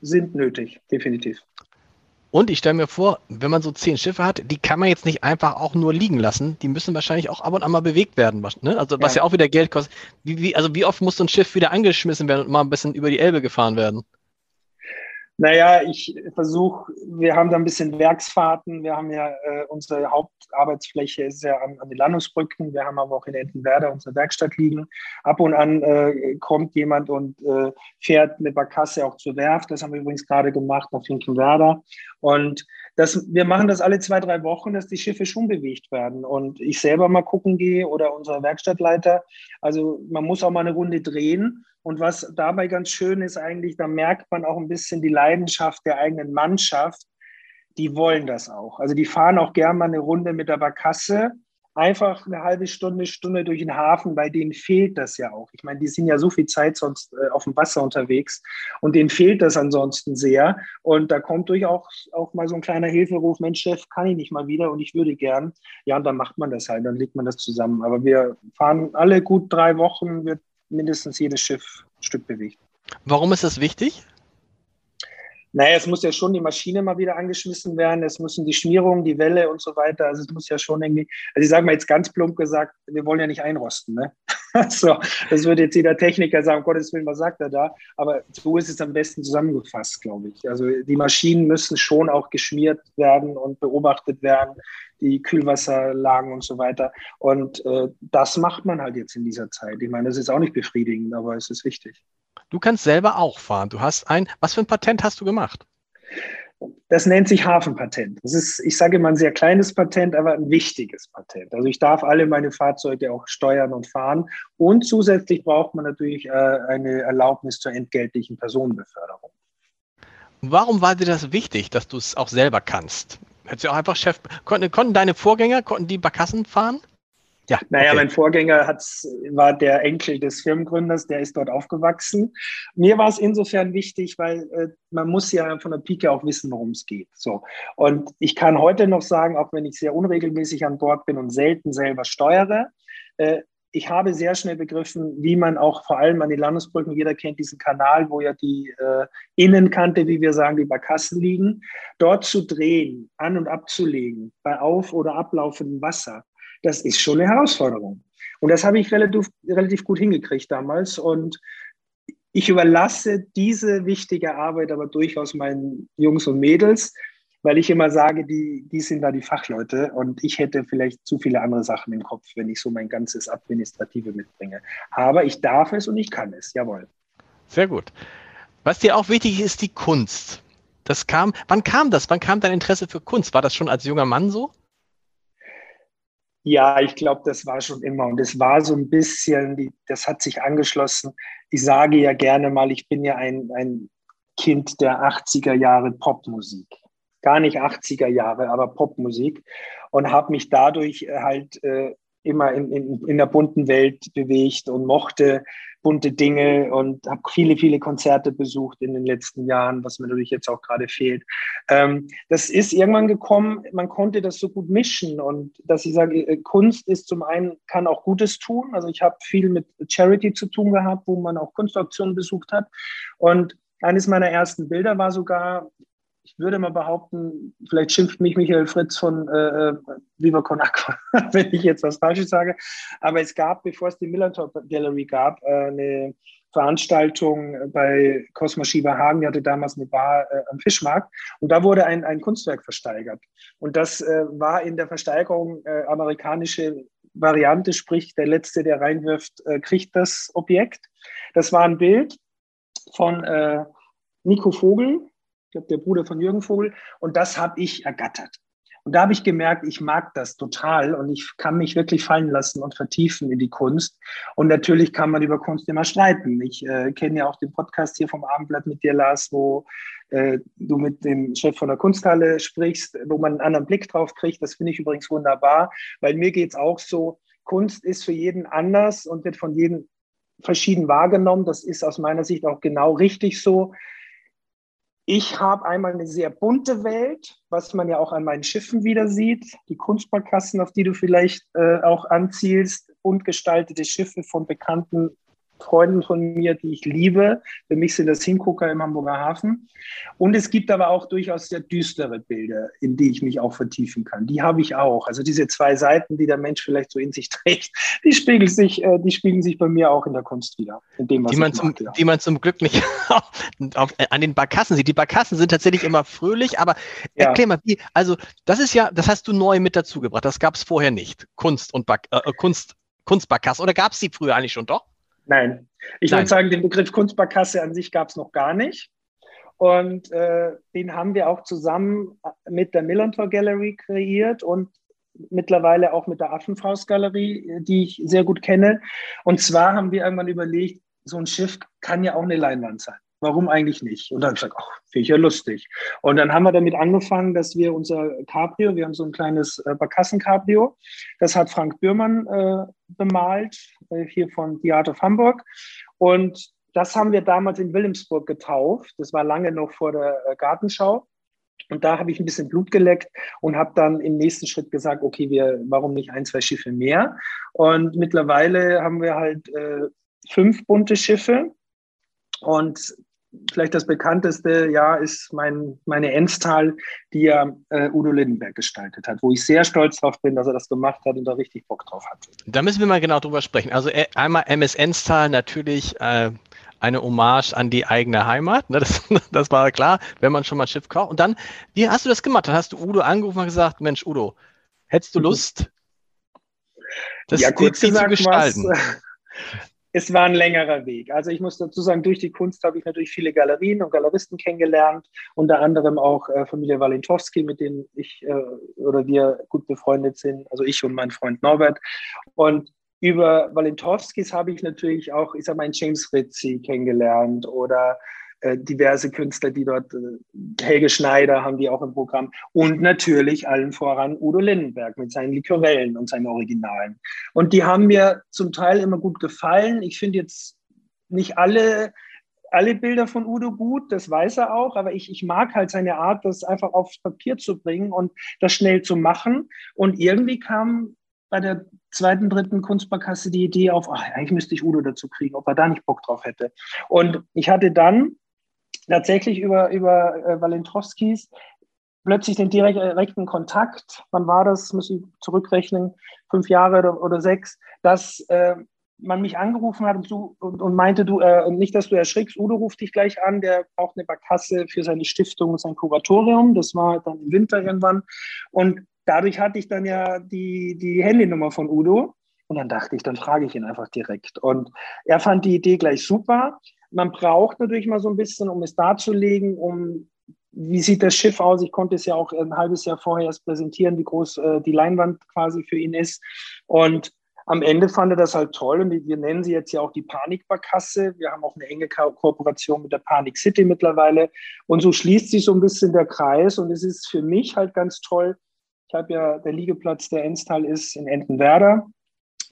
sind nötig, definitiv. Und ich stelle mir vor, wenn man so zehn Schiffe hat, die kann man jetzt nicht einfach auch nur liegen lassen. Die müssen wahrscheinlich auch ab und an mal bewegt werden. Ne? Also was ja. ja auch wieder Geld kostet. Wie, wie, also wie oft muss so ein Schiff wieder angeschmissen werden und mal ein bisschen über die Elbe gefahren werden? Naja, ich versuche, wir haben da ein bisschen Werksfahrten. Wir haben ja äh, unsere Hauptarbeitsfläche ist ja an, an den Landungsbrücken. Wir haben aber auch in Entenwerder unsere Werkstatt liegen. Ab und an äh, kommt jemand und äh, fährt eine Barkasse auch zur Werft. Das haben wir übrigens gerade gemacht nach Finkenwerder. Und das, wir machen das alle zwei, drei Wochen, dass die Schiffe schon bewegt werden. Und ich selber mal gucken gehe oder unser Werkstattleiter. Also man muss auch mal eine Runde drehen. Und was dabei ganz schön ist eigentlich, da merkt man auch ein bisschen die Leidenschaft der eigenen Mannschaft. Die wollen das auch. Also die fahren auch gerne mal eine Runde mit der Barkasse einfach eine halbe Stunde, Stunde durch den Hafen, bei denen fehlt das ja auch. Ich meine, die sind ja so viel Zeit sonst äh, auf dem Wasser unterwegs und denen fehlt das ansonsten sehr. Und da kommt durchaus auch mal so ein kleiner Hilferuf, Mensch, Chef, kann ich nicht mal wieder und ich würde gern. Ja, und dann macht man das halt, dann legt man das zusammen. Aber wir fahren alle gut drei Wochen, wird mindestens jedes Schiff ein Stück bewegt. Warum ist das wichtig? Naja, es muss ja schon die Maschine mal wieder angeschmissen werden, es müssen die Schmierungen, die Welle und so weiter, also es muss ja schon irgendwie, also ich sage mal jetzt ganz plump gesagt, wir wollen ja nicht einrosten, ne? so, das würde jetzt jeder Techniker sagen, um Gottes Willen, was sagt er da? Aber so ist es am besten zusammengefasst, glaube ich. Also die Maschinen müssen schon auch geschmiert werden und beobachtet werden, die Kühlwasserlagen und so weiter. Und äh, das macht man halt jetzt in dieser Zeit. Ich meine, das ist auch nicht befriedigend, aber es ist wichtig. Du kannst selber auch fahren. Du hast ein, was für ein Patent hast du gemacht? Das nennt sich Hafenpatent. Das ist, ich sage immer, ein sehr kleines Patent, aber ein wichtiges Patent. Also ich darf alle meine Fahrzeuge auch steuern und fahren. Und zusätzlich braucht man natürlich äh, eine Erlaubnis zur entgeltlichen Personenbeförderung. Warum war dir das wichtig, dass du es auch selber kannst? Hättest du auch einfach Chef. Konnten, konnten deine Vorgänger, konnten die Barkassen fahren? Ja, naja, okay. mein Vorgänger war der Enkel des Firmengründers, der ist dort aufgewachsen. Mir war es insofern wichtig, weil äh, man muss ja von der Pike auch wissen, worum es geht. So. Und ich kann heute noch sagen, auch wenn ich sehr unregelmäßig an Bord bin und selten selber steuere, äh, ich habe sehr schnell begriffen, wie man auch vor allem an den Landesbrücken, jeder kennt diesen Kanal, wo ja die äh, Innenkante, wie wir sagen, die Barkassen liegen, dort zu drehen, an- und abzulegen, bei auf- oder ablaufendem Wasser das ist schon eine Herausforderung. Und das habe ich relativ, relativ gut hingekriegt damals. Und ich überlasse diese wichtige Arbeit aber durchaus meinen Jungs und Mädels, weil ich immer sage, die, die sind da die Fachleute und ich hätte vielleicht zu viele andere Sachen im Kopf, wenn ich so mein ganzes Administrative mitbringe. Aber ich darf es und ich kann es, jawohl. Sehr gut. Was dir auch wichtig ist, die Kunst. Das kam, wann kam das? Wann kam dein Interesse für Kunst? War das schon als junger Mann so? Ja, ich glaube, das war schon immer. Und es war so ein bisschen, die, das hat sich angeschlossen. Ich sage ja gerne mal, ich bin ja ein, ein Kind der 80er Jahre Popmusik. Gar nicht 80er Jahre, aber Popmusik. Und habe mich dadurch halt äh, immer in, in, in der bunten Welt bewegt und mochte bunte Dinge und habe viele, viele Konzerte besucht in den letzten Jahren, was mir natürlich jetzt auch gerade fehlt. Ähm, das ist irgendwann gekommen, man konnte das so gut mischen und dass ich sage, äh, Kunst ist zum einen, kann auch Gutes tun. Also ich habe viel mit Charity zu tun gehabt, wo man auch Kunstauktionen besucht hat. Und eines meiner ersten Bilder war sogar, ich würde mal behaupten, vielleicht schimpft mich Michael Fritz von äh, Viva Con Aqua, wenn ich jetzt was Falsches sage. Aber es gab, bevor es die Millertop Gallery gab, äh, eine Veranstaltung bei Cosmo Shiva Hagen, die hatte damals eine Bar äh, am Fischmarkt und da wurde ein, ein Kunstwerk versteigert. Und das äh, war in der Versteigerung äh, amerikanische Variante, sprich der Letzte, der reinwirft, äh, kriegt das Objekt. Das war ein Bild von äh, Nico Vogel, ich glaube der Bruder von Jürgen Vogel, und das habe ich ergattert. Und da habe ich gemerkt, ich mag das total und ich kann mich wirklich fallen lassen und vertiefen in die Kunst. Und natürlich kann man über Kunst immer streiten. Ich äh, kenne ja auch den Podcast hier vom Abendblatt mit dir, Lars, wo äh, du mit dem Chef von der Kunsthalle sprichst, wo man einen anderen Blick drauf kriegt. Das finde ich übrigens wunderbar, weil mir geht es auch so, Kunst ist für jeden anders und wird von jedem verschieden wahrgenommen. Das ist aus meiner Sicht auch genau richtig so. Ich habe einmal eine sehr bunte Welt, was man ja auch an meinen Schiffen wieder sieht. Die Kunstbarkassen, auf die du vielleicht äh, auch anzielst, bunt gestaltete Schiffe von bekannten Freunden von mir, die ich liebe. Für mich sind das Hingucker im Hamburger Hafen. Und es gibt aber auch durchaus sehr düstere Bilder, in die ich mich auch vertiefen kann. Die habe ich auch. Also diese zwei Seiten, die der Mensch vielleicht so in sich trägt, die spiegeln sich, äh, die spiegeln sich bei mir auch in der Kunst wieder. In dem, was die, man zum, ja. die man zum Glück nicht auf, äh, an den Barkassen sieht. Die Barkassen sind tatsächlich immer fröhlich, aber ja. erklär mal, wie, also das ist ja, das hast du neu mit dazu gebracht. Das gab es vorher nicht. Kunst und Bar, äh, Kunst, Kunstbarkassen. Oder gab es die früher eigentlich schon doch? Nein. Ich würde sagen, den Begriff Kunstbarkasse an sich gab es noch gar nicht. Und äh, den haben wir auch zusammen mit der Millantor Gallery kreiert und mittlerweile auch mit der Affenfaust Galerie, die ich sehr gut kenne. Und zwar haben wir irgendwann überlegt, so ein Schiff kann ja auch eine Leinwand sein warum eigentlich nicht? Und dann habe ich gesagt, ach, finde ich ja lustig. Und dann haben wir damit angefangen, dass wir unser Cabrio, wir haben so ein kleines äh, Barkassen-Cabrio, das hat Frank Bührmann äh, bemalt, äh, hier von The Art of Hamburg. Und das haben wir damals in Wilhelmsburg getauft. Das war lange noch vor der äh, Gartenschau. Und da habe ich ein bisschen Blut geleckt und habe dann im nächsten Schritt gesagt, okay, wir, warum nicht ein, zwei Schiffe mehr? Und mittlerweile haben wir halt äh, fünf bunte Schiffe. Und vielleicht das bekannteste ja ist mein, meine Enstal, die ja äh, Udo Lindenberg gestaltet hat, wo ich sehr stolz drauf bin, dass er das gemacht hat und da richtig Bock drauf hat. Da müssen wir mal genau drüber sprechen. Also äh, einmal MS Enstal natürlich äh, eine Hommage an die eigene Heimat. Ne? Das, das, war klar, wenn man schon mal ein Schiff kauft. Und dann, wie hast du das gemacht? Dann hast du Udo angerufen und gesagt, Mensch, Udo, hättest du Lust, das ja, kurz gesagt, zu gestalten? Was, es war ein längerer Weg. Also ich muss dazu sagen, durch die Kunst habe ich natürlich viele Galerien und Galeristen kennengelernt, unter anderem auch äh, Familie Walentowski, mit denen ich äh, oder wir gut befreundet sind, also ich und mein Freund Norbert. Und über Walentowskis habe ich natürlich auch, ich sage mal, James Ritzi kennengelernt oder äh, diverse Künstler, die dort, äh, Helge Schneider haben die auch im Programm und natürlich allen voran Udo Lindenberg mit seinen Likorellen und seinen Originalen. Und die haben mir zum Teil immer gut gefallen. Ich finde jetzt nicht alle alle Bilder von Udo gut, das weiß er auch, aber ich, ich mag halt seine Art, das einfach aufs Papier zu bringen und das schnell zu machen. Und irgendwie kam bei der zweiten, dritten Kunstbarkasse die Idee auf, ach, eigentlich müsste ich Udo dazu kriegen, ob er da nicht Bock drauf hätte. Und ich hatte dann tatsächlich über, über äh, Walentowskis plötzlich den direkten Kontakt, wann war das, muss ich zurückrechnen, fünf Jahre oder, oder sechs, dass äh, man mich angerufen hat und, du, und, und meinte, du, äh, nicht, dass du erschrickst, Udo ruft dich gleich an, der braucht eine Barkasse für seine Stiftung und sein Kuratorium. Das war dann im Winter irgendwann. Und dadurch hatte ich dann ja die, die Handynummer von Udo. Und dann dachte ich, dann frage ich ihn einfach direkt. Und er fand die Idee gleich super. Man braucht natürlich mal so ein bisschen, um es darzulegen, um wie sieht das Schiff aus? Ich konnte es ja auch ein halbes Jahr vorher erst präsentieren, wie groß äh, die Leinwand quasi für ihn ist. Und am Ende fand er das halt toll und wir nennen sie jetzt ja auch die Panikbarkasse. Wir haben auch eine enge Ko Kooperation mit der Panik City mittlerweile. Und so schließt sich so ein bisschen der Kreis und es ist für mich halt ganz toll. Ich habe ja, der Liegeplatz der Enstal ist in Entenwerder.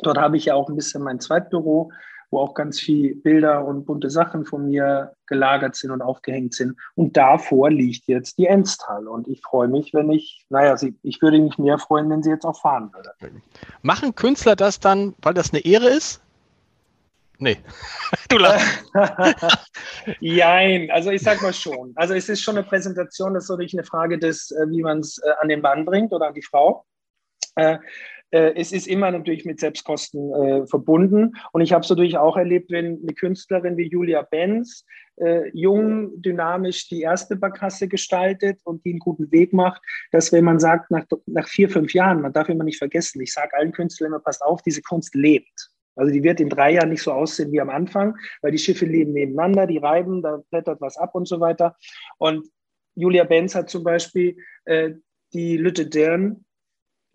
Dort habe ich ja auch ein bisschen mein Zweitbüro wo auch ganz viel Bilder und bunte Sachen von mir gelagert sind und aufgehängt sind. Und davor liegt jetzt die Enstal. Und ich freue mich, wenn ich, naja, ich würde mich mehr freuen, wenn sie jetzt auch fahren würde. Machen Künstler das dann, weil das eine Ehre ist? Nee. du lachst. Jein, also ich sag mal schon. Also es ist schon eine Präsentation, das ist natürlich eine Frage des, äh, wie man es äh, an den Mann bringt oder an die Frau. Äh, es ist immer natürlich mit Selbstkosten äh, verbunden. Und ich habe es natürlich auch erlebt, wenn eine Künstlerin wie Julia Benz äh, jung, dynamisch die erste Barkasse gestaltet und die einen guten Weg macht, dass wenn man sagt, nach, nach vier, fünf Jahren, man darf immer nicht vergessen, ich sage allen Künstlern immer, passt auf, diese Kunst lebt. Also die wird in drei Jahren nicht so aussehen wie am Anfang, weil die Schiffe leben nebeneinander, die reiben, da blättert was ab und so weiter. Und Julia Benz hat zum Beispiel äh, die Lütte Dirn,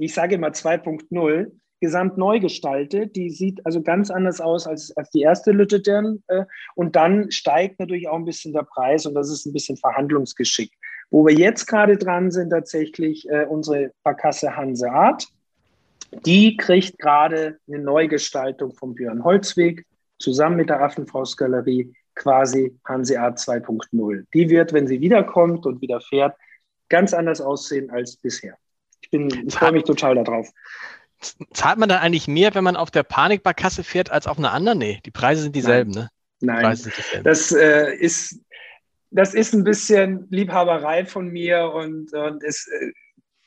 ich sage immer 2.0, gesamt neu gestaltet. Die sieht also ganz anders aus als, als die erste Lütte Dirn. Äh, und dann steigt natürlich auch ein bisschen der Preis und das ist ein bisschen Verhandlungsgeschick. Wo wir jetzt gerade dran sind, tatsächlich äh, unsere Barkasse Hanseat die kriegt gerade eine Neugestaltung von Björn Holzweg zusammen mit der Affenfaustgalerie quasi Hanseat 2.0. Die wird, wenn sie wiederkommt und wieder fährt, ganz anders aussehen als bisher. Ich, ich freue mich total darauf. Zahlt man dann eigentlich mehr, wenn man auf der Panikbarkasse fährt, als auf einer anderen? Nee, die Preise sind dieselben, Nein. ne? Nein, das äh, ist das ist ein bisschen Liebhaberei von mir und, und es, äh,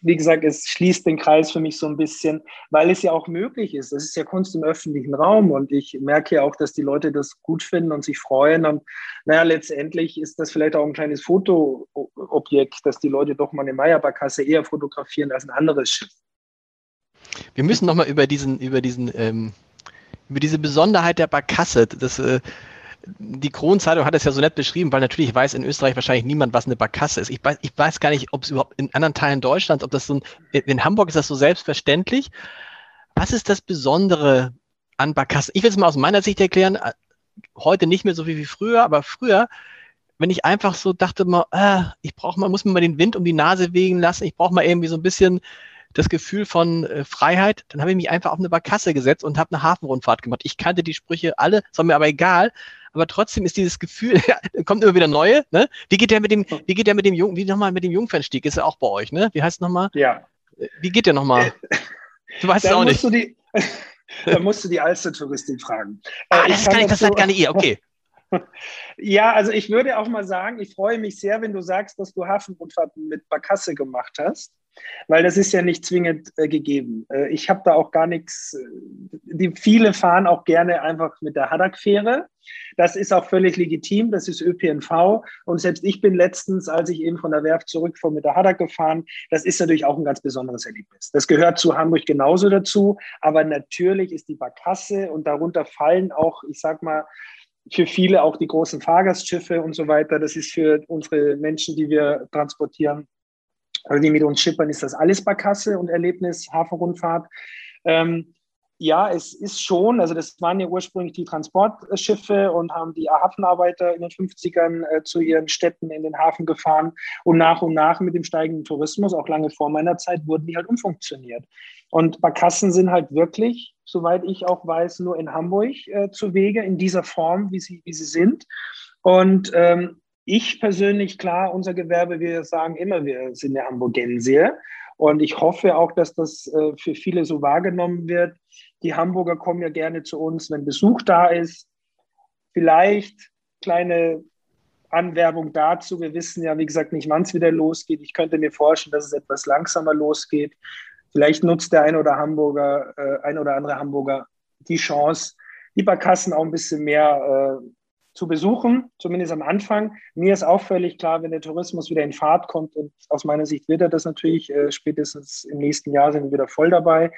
wie gesagt, es schließt den Kreis für mich so ein bisschen, weil es ja auch möglich ist. Das ist ja Kunst im öffentlichen Raum und ich merke ja auch, dass die Leute das gut finden und sich freuen. Und naja, letztendlich ist das vielleicht auch ein kleines Fotoobjekt, dass die Leute doch mal eine Meierbarkasse eher fotografieren als ein anderes Schiff. Wir müssen nochmal über diesen, über diesen, ähm, über diese Besonderheit der Barkasse, das, äh, die Kronenzeitung hat es ja so nett beschrieben, weil natürlich weiß in Österreich wahrscheinlich niemand, was eine Barkasse ist. Ich weiß, ich weiß gar nicht, ob es überhaupt in anderen Teilen Deutschlands, ob das so ein, in Hamburg ist das so selbstverständlich. Was ist das Besondere an Barkasse? Ich will es mal aus meiner Sicht erklären. Heute nicht mehr so viel wie früher, aber früher, wenn ich einfach so dachte mal, äh, ich brauche mal, muss mir mal den Wind um die Nase wegen lassen, ich brauche mal irgendwie so ein bisschen das Gefühl von äh, Freiheit, dann habe ich mich einfach auf eine Barkasse gesetzt und habe eine Hafenrundfahrt gemacht. Ich kannte die Sprüche alle, ist mir aber egal aber trotzdem ist dieses Gefühl, ja, kommt immer wieder neue, ne? Wie geht der mit dem, wie geht der mit dem Jungen, wie nochmal mit dem Jungfernstieg? Ist er auch bei euch, ne? Wie heißt es nochmal? Ja. Wie geht der nochmal? Du weißt es auch nicht. Die, da musst du die Alster-Touristin fragen. Ah, äh, das, kann ich, das so, hat gar nicht ihr, okay. Ja, also ich würde auch mal sagen, ich freue mich sehr, wenn du sagst, dass du Hafenrundfahrten mit Barkasse gemacht hast. Weil das ist ja nicht zwingend äh, gegeben. Äh, ich habe da auch gar nichts. Äh, die viele fahren auch gerne einfach mit der Haddock-Fähre. Das ist auch völlig legitim. Das ist ÖPNV. Und selbst ich bin letztens, als ich eben von der Werft zurückfuhr, mit der Haddock gefahren. Das ist natürlich auch ein ganz besonderes Erlebnis. Das gehört zu Hamburg genauso dazu. Aber natürlich ist die Barkasse und darunter fallen auch, ich sag mal, für viele auch die großen Fahrgastschiffe und so weiter. Das ist für unsere Menschen, die wir transportieren, also die mit uns schippern, ist das alles Barkasse und Erlebnis, Hafenrundfahrt. Ähm, ja, es ist schon, also das waren ja ursprünglich die Transportschiffe und haben die Hafenarbeiter in den 50ern äh, zu ihren Städten in den Hafen gefahren. Und nach und nach mit dem steigenden Tourismus, auch lange vor meiner Zeit, wurden die halt umfunktioniert. Und Barkassen sind halt wirklich, soweit ich auch weiß, nur in Hamburg äh, zu Wege, in dieser Form, wie sie, wie sie sind. Und ähm, ich persönlich, klar, unser Gewerbe, wir sagen immer, wir sind der Hamburgensier. Und ich hoffe auch, dass das äh, für viele so wahrgenommen wird. Die Hamburger kommen ja gerne zu uns, wenn Besuch da ist. Vielleicht kleine Anwerbung dazu. Wir wissen ja, wie gesagt, nicht, wann es wieder losgeht. Ich könnte mir vorstellen, dass es etwas langsamer losgeht. Vielleicht nutzt der ein oder Hamburger, äh, ein oder andere Hamburger die Chance, die Barkassen auch ein bisschen mehr äh, zu besuchen, zumindest am Anfang. Mir ist auch völlig klar, wenn der Tourismus wieder in Fahrt kommt und aus meiner Sicht wird er das natürlich, äh, spätestens im nächsten Jahr sind wir wieder voll dabei,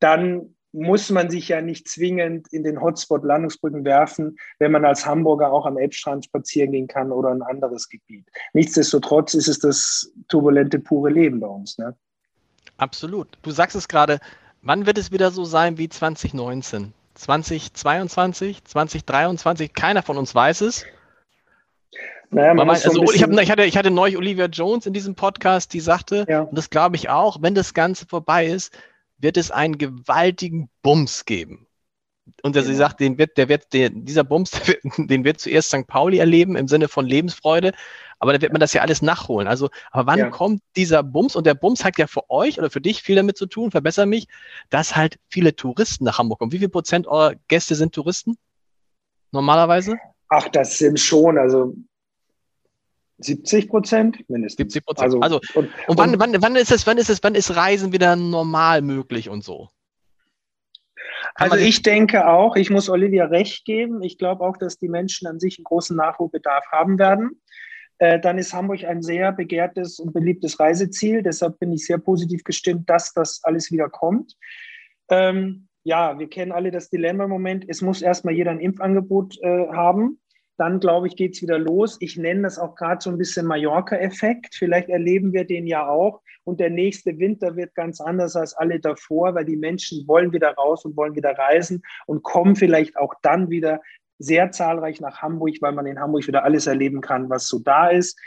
dann muss man sich ja nicht zwingend in den Hotspot Landungsbrücken werfen, wenn man als Hamburger auch am Elbstrand spazieren gehen kann oder ein anderes Gebiet. Nichtsdestotrotz ist es das turbulente, pure Leben bei uns. Ne? Absolut. Du sagst es gerade, wann wird es wieder so sein wie 2019? 2022, 2023, keiner von uns weiß es. Naja, man also, so ich, hab, ich, hatte, ich hatte neulich Olivia Jones in diesem Podcast, die sagte, ja. und das glaube ich auch, wenn das Ganze vorbei ist, wird es einen gewaltigen Bums geben. Und genau. sie sagt, den wird, der wird, der, dieser Bums, den wird zuerst St. Pauli erleben im Sinne von Lebensfreude, aber da wird man das ja alles nachholen. Also, aber wann ja. kommt dieser Bums? Und der Bums hat ja für euch oder für dich viel damit zu tun, verbessere mich, dass halt viele Touristen nach Hamburg kommen. Wie viel Prozent eurer Gäste sind Touristen? Normalerweise? Ach, das sind schon, also 70 Prozent mindestens. 70 Prozent. Also, also, und, und, wann, wann, wann ist es, wann ist es, wann ist Reisen wieder normal möglich und so? Also ich denke auch, ich muss Olivia recht geben. Ich glaube auch, dass die Menschen an sich einen großen Nachholbedarf haben werden. Äh, dann ist Hamburg ein sehr begehrtes und beliebtes Reiseziel. Deshalb bin ich sehr positiv gestimmt, dass das alles wieder kommt. Ähm, ja, wir kennen alle das Dilemma im Moment. Es muss erstmal jeder ein Impfangebot äh, haben. Dann, glaube ich, geht es wieder los. Ich nenne das auch gerade so ein bisschen Mallorca-Effekt. Vielleicht erleben wir den ja auch. Und der nächste Winter wird ganz anders als alle davor, weil die Menschen wollen wieder raus und wollen wieder reisen und kommen vielleicht auch dann wieder sehr zahlreich nach Hamburg, weil man in Hamburg wieder alles erleben kann, was so da ist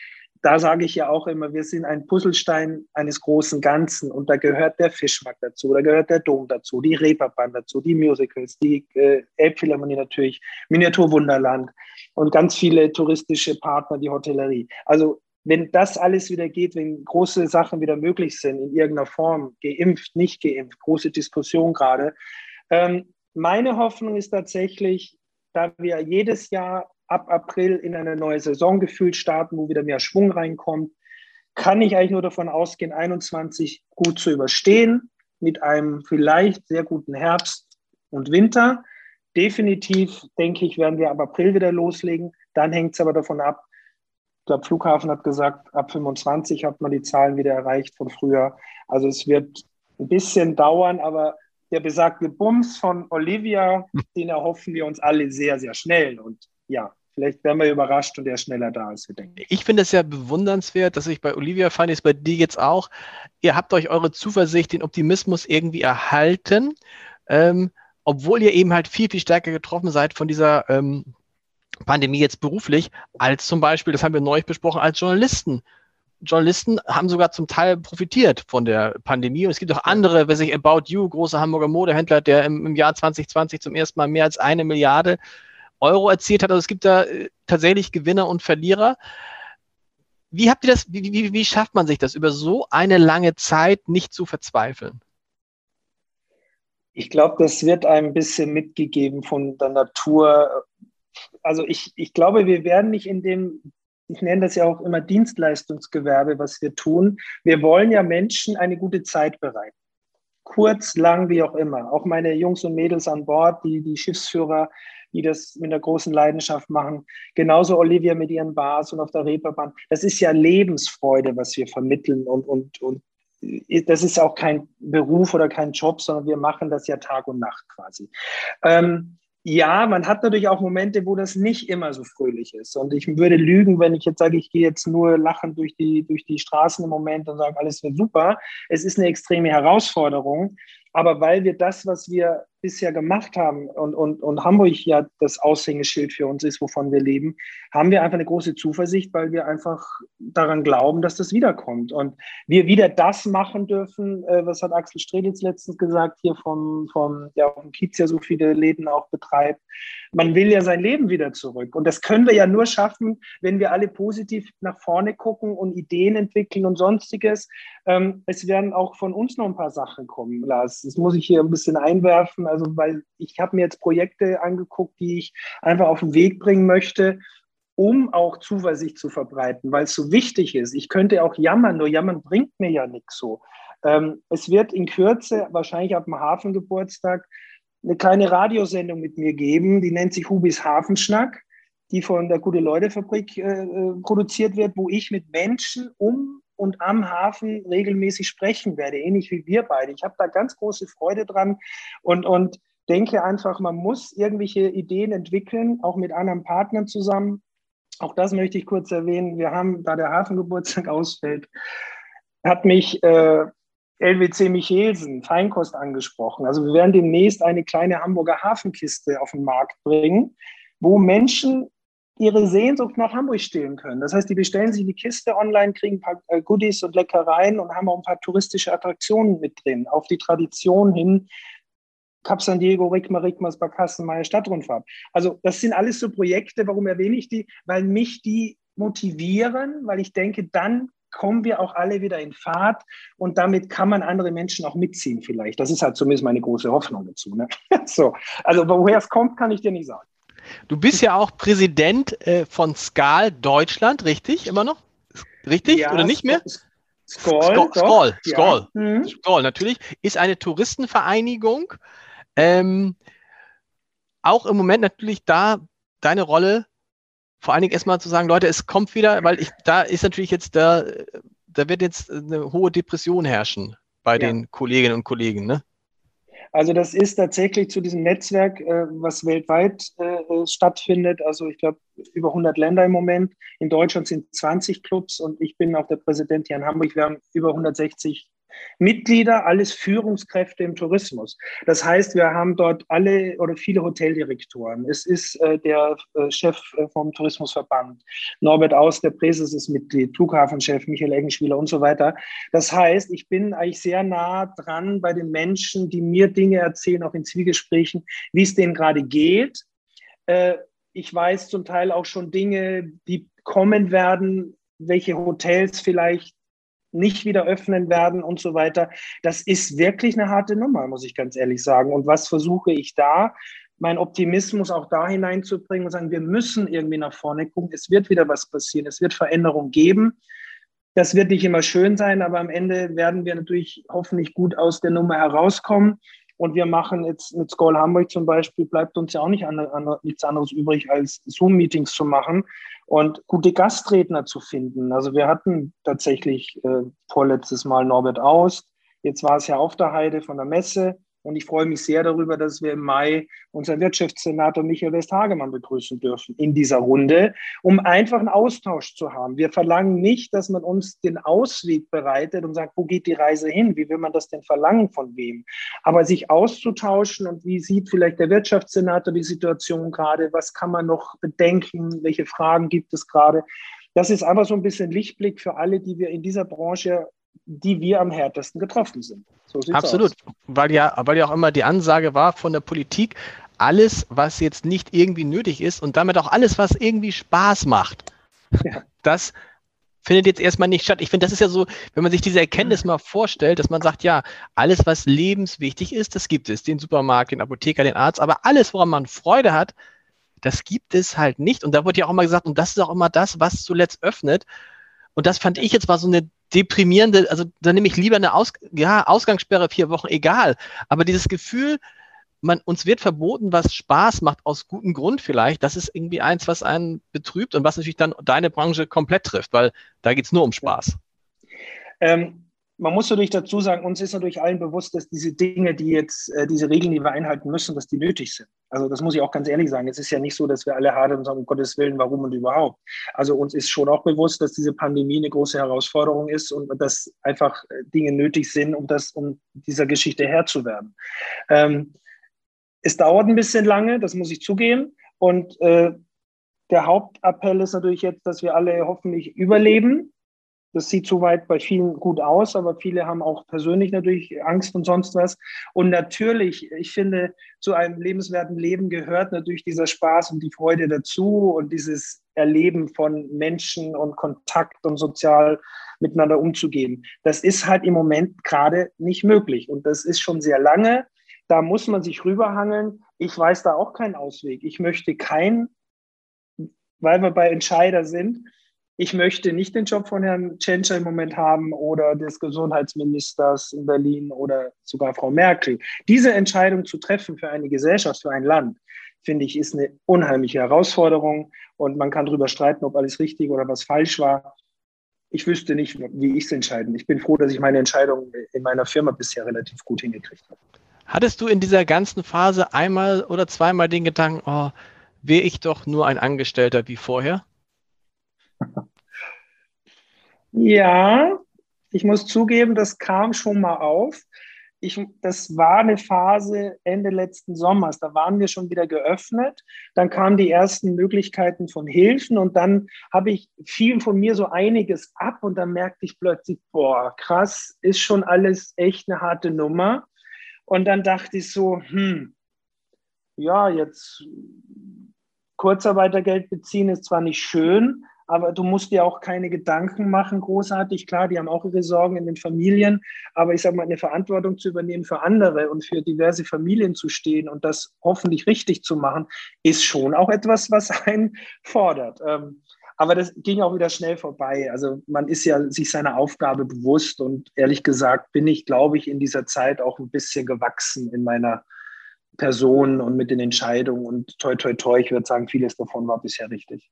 da sage ich ja auch immer, wir sind ein Puzzlestein eines großen Ganzen und da gehört der Fischmarkt dazu, da gehört der Dom dazu, die Reeperbahn dazu, die Musicals, die äh, Elbphilharmonie natürlich, Miniaturwunderland und ganz viele touristische Partner, die Hotellerie. Also wenn das alles wieder geht, wenn große Sachen wieder möglich sind in irgendeiner Form, geimpft, nicht geimpft, große Diskussion gerade. Ähm, meine Hoffnung ist tatsächlich, da wir jedes Jahr ab April in eine neue Saison gefühlt starten, wo wieder mehr Schwung reinkommt, kann ich eigentlich nur davon ausgehen, 21 gut zu überstehen, mit einem vielleicht sehr guten Herbst und Winter. Definitiv, denke ich, werden wir ab April wieder loslegen. Dann hängt es aber davon ab, ich glaube, Flughafen hat gesagt, ab 25 hat man die Zahlen wieder erreicht von früher. Also es wird ein bisschen dauern, aber der besagte Bums von Olivia, den erhoffen wir uns alle sehr, sehr schnell. Und ja, vielleicht werden wir überrascht und er schneller da, als wir denken. Ich finde es ja bewundernswert, dass ich bei Olivia fand, ist bei dir jetzt auch, ihr habt euch eure Zuversicht, den Optimismus irgendwie erhalten, ähm, obwohl ihr eben halt viel, viel stärker getroffen seid von dieser ähm, Pandemie jetzt beruflich, als zum Beispiel, das haben wir neulich besprochen, als Journalisten. Journalisten haben sogar zum Teil profitiert von der Pandemie. Und es gibt auch andere, wer sich About You, großer Hamburger Modehändler, der im, im Jahr 2020 zum ersten Mal mehr als eine Milliarde Euro erzielt hat. Also es gibt da äh, tatsächlich Gewinner und Verlierer. Wie habt ihr das, wie, wie, wie schafft man sich das, über so eine lange Zeit nicht zu verzweifeln? Ich glaube, das wird ein bisschen mitgegeben von der Natur. Also ich, ich glaube, wir werden nicht in dem, ich nenne das ja auch immer Dienstleistungsgewerbe, was wir tun. Wir wollen ja Menschen eine gute Zeit bereiten. Kurz, lang, wie auch immer. Auch meine Jungs und Mädels an Bord, die, die Schiffsführer, die das mit einer großen Leidenschaft machen. Genauso Olivia mit ihren Bars und auf der Reeperbahn. Das ist ja Lebensfreude, was wir vermitteln und, und, und das ist auch kein Beruf oder kein Job, sondern wir machen das ja Tag und Nacht quasi. Ähm, ja, man hat natürlich auch Momente, wo das nicht immer so fröhlich ist. Und ich würde lügen, wenn ich jetzt sage, ich gehe jetzt nur lachend durch die, durch die Straßen im Moment und sage, alles wird super. Es ist eine extreme Herausforderung. Aber weil wir das, was wir bisher gemacht haben und, und, und Hamburg ja das Aushängeschild für uns ist, wovon wir leben, haben wir einfach eine große Zuversicht, weil wir einfach daran glauben, dass das wiederkommt. Und wir wieder das machen dürfen, äh, was hat Axel Strelitz letztens gesagt, hier vom, vom, der auf dem Kiez ja so viele Läden auch betreibt. Man will ja sein Leben wieder zurück. Und das können wir ja nur schaffen, wenn wir alle positiv nach vorne gucken und Ideen entwickeln und sonstiges. Ähm, es werden auch von uns noch ein paar Sachen kommen, Lars. Das muss ich hier ein bisschen einwerfen. Also, weil ich habe mir jetzt Projekte angeguckt, die ich einfach auf den Weg bringen möchte, um auch Zuversicht zu verbreiten, weil es so wichtig ist. Ich könnte auch jammern, nur jammern bringt mir ja nichts so. Ähm, es wird in Kürze, wahrscheinlich ab dem Hafengeburtstag, eine kleine Radiosendung mit mir geben, die nennt sich Hubis Hafenschnack, die von der Gute-Leute-Fabrik äh, äh, produziert wird, wo ich mit Menschen um und am Hafen regelmäßig sprechen werde, ähnlich wie wir beide. Ich habe da ganz große Freude dran und, und denke einfach, man muss irgendwelche Ideen entwickeln, auch mit anderen Partnern zusammen. Auch das möchte ich kurz erwähnen. Wir haben, da der Hafengeburtstag ausfällt, hat mich äh, LWC Michelsen, Feinkost angesprochen. Also wir werden demnächst eine kleine Hamburger Hafenkiste auf den Markt bringen, wo Menschen ihre Sehnsucht nach Hamburg stillen können. Das heißt, die bestellen sich die Kiste online, kriegen ein paar äh, Goodies und Leckereien und haben auch ein paar touristische Attraktionen mit drin, auf die Tradition hin. Cap San Diego, Rigma, Rigmas, Barkassen, meine Stadtrundfahrt. Also das sind alles so Projekte, warum erwähne ich die? Weil mich die motivieren, weil ich denke, dann kommen wir auch alle wieder in Fahrt und damit kann man andere Menschen auch mitziehen vielleicht. Das ist halt zumindest meine große Hoffnung dazu. Ne? So, also woher es kommt, kann ich dir nicht sagen. Du bist ja auch Präsident äh, von Skal Deutschland, richtig? Immer noch? Richtig ja, oder nicht mehr? Skoll, Skoll, Skoll, ja. mhm. Skoll, natürlich, ist eine Touristenvereinigung. Ähm, auch im Moment natürlich da deine Rolle, vor allen Dingen erstmal zu sagen, Leute, es kommt wieder, weil ich, da ist natürlich jetzt, da, da wird jetzt eine hohe Depression herrschen bei ja. den Kolleginnen und Kollegen, ne? Also das ist tatsächlich zu diesem Netzwerk, äh, was weltweit äh, stattfindet. Also ich glaube über 100 Länder im Moment. In Deutschland sind 20 Clubs und ich bin auch der Präsident hier in Hamburg. Wir haben über 160 Mitglieder, alles Führungskräfte im Tourismus. Das heißt, wir haben dort alle oder viele Hoteldirektoren. Es ist äh, der äh, Chef äh, vom Tourismusverband, Norbert Aus, der Präses ist Mitglied, Flughafenchef Michael Eggenschwieler und so weiter. Das heißt, ich bin eigentlich sehr nah dran bei den Menschen, die mir Dinge erzählen, auch in Zwiegesprächen, wie es denen gerade geht. Äh, ich weiß zum Teil auch schon Dinge, die kommen werden, welche Hotels vielleicht nicht wieder öffnen werden und so weiter. Das ist wirklich eine harte Nummer, muss ich ganz ehrlich sagen. Und was versuche ich da? Mein Optimismus auch da hineinzubringen und sagen, wir müssen irgendwie nach vorne gucken. Es wird wieder was passieren. Es wird Veränderungen geben. Das wird nicht immer schön sein, aber am Ende werden wir natürlich hoffentlich gut aus der Nummer herauskommen. Und wir machen jetzt mit Skoll Hamburg zum Beispiel, bleibt uns ja auch nicht an, an, nichts anderes übrig, als Zoom-Meetings zu machen und gute Gastredner zu finden. Also wir hatten tatsächlich äh, vorletztes Mal Norbert Aust. Jetzt war es ja auf der Heide von der Messe. Und ich freue mich sehr darüber, dass wir im Mai unseren Wirtschaftssenator Michael Westhagemann begrüßen dürfen in dieser Runde, um einfach einen Austausch zu haben. Wir verlangen nicht, dass man uns den Ausweg bereitet und sagt, wo geht die Reise hin? Wie will man das denn verlangen von wem? Aber sich auszutauschen und wie sieht vielleicht der Wirtschaftssenator die Situation gerade? Was kann man noch bedenken? Welche Fragen gibt es gerade? Das ist einfach so ein bisschen Lichtblick für alle, die wir in dieser Branche die wir am härtesten getroffen sind. So Absolut, aus. weil ja, weil ja auch immer die Ansage war von der Politik, alles, was jetzt nicht irgendwie nötig ist und damit auch alles, was irgendwie Spaß macht, ja. das findet jetzt erstmal nicht statt. Ich finde, das ist ja so, wenn man sich diese Erkenntnis mal vorstellt, dass man sagt, ja, alles, was lebenswichtig ist, das gibt es. Den Supermarkt, den Apotheker, den Arzt, aber alles, woran man Freude hat, das gibt es halt nicht. Und da wurde ja auch immer gesagt, und das ist auch immer das, was zuletzt öffnet. Und das fand ich jetzt war so eine deprimierende, also da nehme ich lieber eine Aus, ja, Ausgangssperre vier Wochen, egal. Aber dieses Gefühl, man, uns wird verboten, was Spaß macht, aus gutem Grund vielleicht, das ist irgendwie eins, was einen betrübt und was natürlich dann deine Branche komplett trifft, weil da geht es nur um Spaß. Ähm, man muss natürlich dazu sagen, uns ist natürlich allen bewusst, dass diese Dinge, die jetzt, äh, diese Regeln, die wir einhalten müssen, dass die nötig sind. Also das muss ich auch ganz ehrlich sagen. Es ist ja nicht so, dass wir alle hart und sagen, um Gottes Willen, warum und überhaupt. Also uns ist schon auch bewusst, dass diese Pandemie eine große Herausforderung ist und dass einfach äh, Dinge nötig sind, um das, um dieser Geschichte Herr zu werden. Ähm, es dauert ein bisschen lange, das muss ich zugeben. Und äh, der Hauptappell ist natürlich jetzt, dass wir alle hoffentlich überleben das sieht soweit bei vielen gut aus, aber viele haben auch persönlich natürlich Angst und sonst was. Und natürlich, ich finde, zu einem lebenswerten Leben gehört natürlich dieser Spaß und die Freude dazu und dieses Erleben von Menschen und Kontakt und sozial miteinander umzugehen. Das ist halt im Moment gerade nicht möglich. Und das ist schon sehr lange. Da muss man sich rüberhangeln. Ich weiß da auch keinen Ausweg. Ich möchte kein, weil wir bei Entscheider sind, ich möchte nicht den Job von Herrn Tschentscher im Moment haben oder des Gesundheitsministers in Berlin oder sogar Frau Merkel. Diese Entscheidung zu treffen für eine Gesellschaft, für ein Land, finde ich, ist eine unheimliche Herausforderung und man kann darüber streiten, ob alles richtig oder was falsch war. Ich wüsste nicht, wie ich es entscheiden. Ich bin froh, dass ich meine Entscheidung in meiner Firma bisher relativ gut hingekriegt habe. Hattest du in dieser ganzen Phase einmal oder zweimal den Gedanken, oh, wäre ich doch nur ein Angestellter wie vorher? Ja, ich muss zugeben, das kam schon mal auf. Ich, das war eine Phase Ende letzten Sommers. Da waren wir schon wieder geöffnet. Dann kamen die ersten Möglichkeiten von Hilfen und dann habe ich viel von mir so einiges ab und dann merkte ich plötzlich, boah, krass, ist schon alles echt eine harte Nummer. Und dann dachte ich so, hm, ja, jetzt Kurzarbeitergeld beziehen ist zwar nicht schön, aber du musst dir auch keine Gedanken machen, großartig. Klar, die haben auch ihre Sorgen in den Familien, aber ich sage mal, eine Verantwortung zu übernehmen für andere und für diverse Familien zu stehen und das hoffentlich richtig zu machen, ist schon auch etwas, was einen fordert. Ähm, aber das ging auch wieder schnell vorbei. Also man ist ja sich seiner Aufgabe bewusst und ehrlich gesagt bin ich, glaube ich, in dieser Zeit auch ein bisschen gewachsen in meiner Person und mit den Entscheidungen und toi, toi, toi, ich würde sagen, vieles davon war bisher richtig.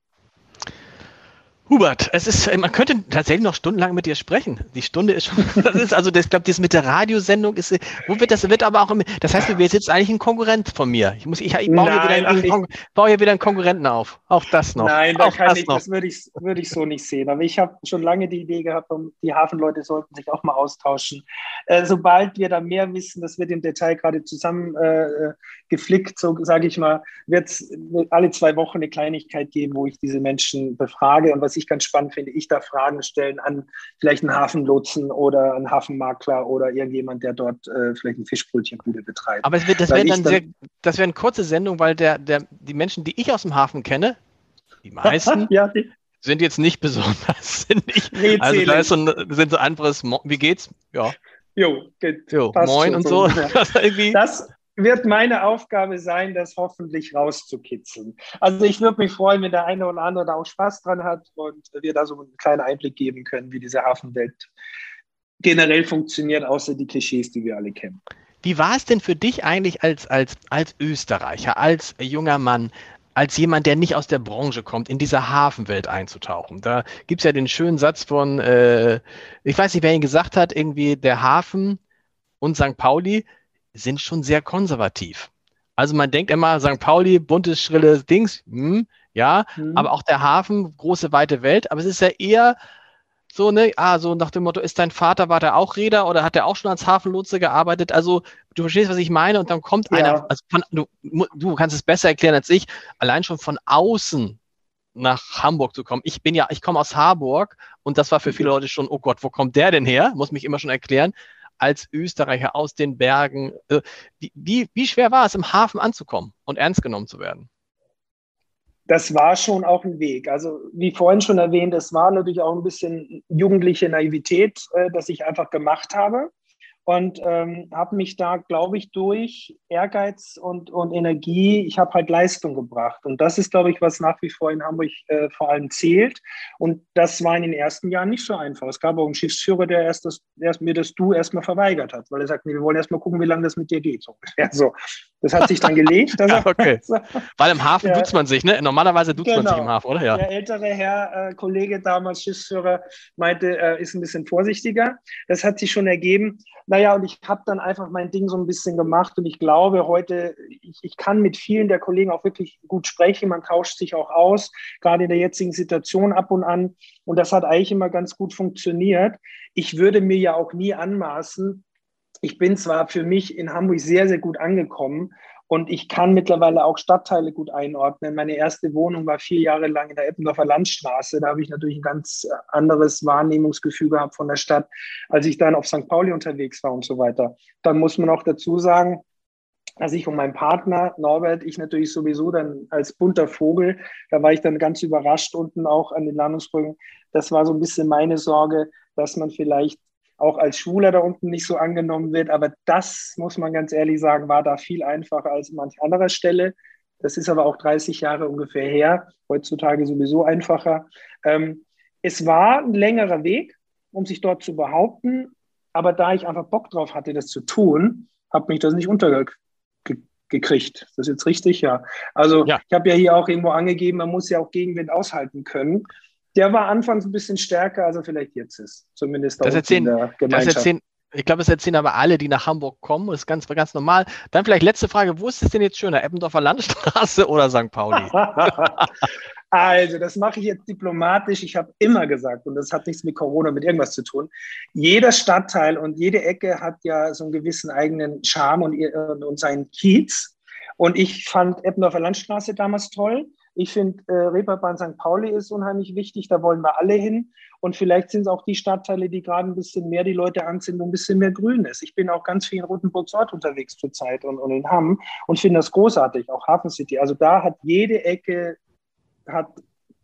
Hubert, es ist, man könnte tatsächlich noch stundenlang mit dir sprechen. Die Stunde ist schon, das ist also, das, ich glaube, das mit der Radiosendung ist, wo wird das, wird aber auch, das heißt, du wirst jetzt eigentlich ein Konkurrent von mir. Ich muss, ich, ich baue, Nein, hier wieder einen, ich, baue hier wieder einen Konkurrenten auf. Auch das noch. Nein, da kann das, ich, das würde ich, würde ich so nicht sehen. Aber ich habe schon lange die Idee gehabt, die Hafenleute sollten sich auch mal austauschen. Äh, sobald wir da mehr wissen, das wird im Detail gerade zusammen äh, geflickt, so sage ich mal, wird es alle zwei Wochen eine Kleinigkeit geben, wo ich diese Menschen befrage und was ich ganz spannend finde, ich da Fragen stellen an vielleicht einen Hafenlotsen oder einen Hafenmakler oder irgendjemand, der dort äh, vielleicht ein Fischbrötchenbude betreibt. Aber wird, das wäre dann, sehr, das wäre eine kurze Sendung, weil der, der, die Menschen, die ich aus dem Hafen kenne, die meisten, ja, die, sind jetzt nicht besonders sinnig. Nee, also da ist so ein, sind so anderes, wie geht's? Ja. Jo, geht, jo moin und so. so. das, wird meine Aufgabe sein, das hoffentlich rauszukitzeln. Also ich würde mich freuen, wenn der eine oder andere da auch Spaß dran hat und wir da so einen kleinen Einblick geben können, wie diese Hafenwelt generell funktioniert, außer die Klischees, die wir alle kennen. Wie war es denn für dich eigentlich als, als, als Österreicher, als junger Mann, als jemand, der nicht aus der Branche kommt, in diese Hafenwelt einzutauchen? Da gibt es ja den schönen Satz von, äh, ich weiß nicht, wer ihn gesagt hat, irgendwie der Hafen und St. Pauli sind schon sehr konservativ. Also man denkt immer, St. Pauli, buntes, schrilles Dings, hm, ja, mhm. aber auch der Hafen, große, weite Welt. Aber es ist ja eher so, ne, ah, so nach dem Motto, ist dein Vater, war der auch Räder oder hat er auch schon als Hafenlotse gearbeitet? Also du verstehst, was ich meine und dann kommt ja. einer, also von, du, du kannst es besser erklären als ich, allein schon von außen nach Hamburg zu kommen. Ich bin ja, ich komme aus Harburg und das war für viele Leute schon, oh Gott, wo kommt der denn her? Muss mich immer schon erklären als Österreicher aus den Bergen. Wie, wie schwer war es, im Hafen anzukommen und ernst genommen zu werden? Das war schon auch ein Weg. Also wie vorhin schon erwähnt, es war natürlich auch ein bisschen jugendliche Naivität, äh, dass ich einfach gemacht habe und ähm, habe mich da, glaube ich, durch Ehrgeiz und, und Energie, ich habe halt Leistung gebracht. Und das ist, glaube ich, was nach wie vor in Hamburg äh, vor allem zählt. Und das war in den ersten Jahren nicht so einfach. Es gab auch einen Schiffsführer, der erst, das, erst mir das Du erstmal verweigert hat, weil er sagt, nee, wir wollen erstmal gucken, wie lange das mit dir geht. So, so. Das hat sich dann gelegt. okay. Weil im Hafen duzt man sich, ne? Normalerweise duzt genau. man sich im Hafen, oder? Ja. Der ältere Herr, äh, Kollege damals, Schiffsführer, meinte, äh, ist ein bisschen vorsichtiger. Das hat sich schon ergeben. Naja, und ich habe dann einfach mein Ding so ein bisschen gemacht und ich glaube heute, ich, ich kann mit vielen der Kollegen auch wirklich gut sprechen. Man tauscht sich auch aus, gerade in der jetzigen Situation ab und an. Und das hat eigentlich immer ganz gut funktioniert. Ich würde mir ja auch nie anmaßen, ich bin zwar für mich in Hamburg sehr, sehr gut angekommen und ich kann mittlerweile auch Stadtteile gut einordnen. Meine erste Wohnung war vier Jahre lang in der Eppendorfer Landstraße. Da habe ich natürlich ein ganz anderes Wahrnehmungsgefühl gehabt von der Stadt, als ich dann auf St. Pauli unterwegs war und so weiter. Dann muss man auch dazu sagen, dass ich und mein Partner Norbert, ich natürlich sowieso dann als bunter Vogel, da war ich dann ganz überrascht unten auch an den Landungsbrücken. Das war so ein bisschen meine Sorge, dass man vielleicht auch als Schwuler da unten nicht so angenommen wird. Aber das, muss man ganz ehrlich sagen, war da viel einfacher als manch anderer Stelle. Das ist aber auch 30 Jahre ungefähr her, heutzutage sowieso einfacher. Ähm, es war ein längerer Weg, um sich dort zu behaupten, aber da ich einfach Bock drauf hatte, das zu tun, habe mich das nicht untergekriegt. Ist das jetzt richtig? Ja. Also ja. ich habe ja hier auch irgendwo angegeben, man muss ja auch Gegenwind aushalten können der war anfangs ein bisschen stärker, als er vielleicht jetzt ist. Zumindest das erzählen, in der Gemeinschaft. Das erzählen, ich glaube, das erzählen aber alle, die nach Hamburg kommen. Das ist ganz, ganz normal. Dann vielleicht letzte Frage: Wo ist es denn jetzt schöner, Eppendorfer Landstraße oder St. Pauli? also, das mache ich jetzt diplomatisch. Ich habe immer gesagt, und das hat nichts mit Corona, mit irgendwas zu tun. Jeder Stadtteil und jede Ecke hat ja so einen gewissen eigenen Charme und, und seinen Kiez. Und ich fand Eppendorfer Landstraße damals toll. Ich finde, äh, Reeperbahn St. Pauli ist unheimlich wichtig, da wollen wir alle hin. Und vielleicht sind es auch die Stadtteile, die gerade ein bisschen mehr die Leute anziehen, wo ein bisschen mehr Grün ist. Ich bin auch ganz viel in Rotenburgs Ort unterwegs zurzeit und, und in Hamm und finde das großartig, auch Hafen City. Also da hat jede Ecke hat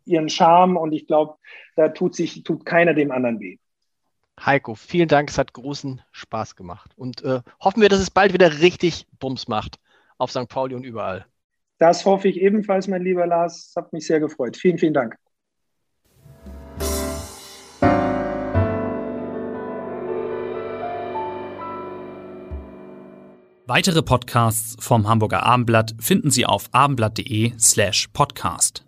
ihren Charme und ich glaube, da tut sich tut keiner dem anderen weh. Heiko, vielen Dank, es hat großen Spaß gemacht. Und äh, hoffen wir, dass es bald wieder richtig Bums macht auf St. Pauli und überall. Das hoffe ich ebenfalls, mein lieber Lars. Es hat mich sehr gefreut. Vielen, vielen Dank. Weitere Podcasts vom Hamburger Abendblatt finden Sie auf abendblatt.de slash podcast.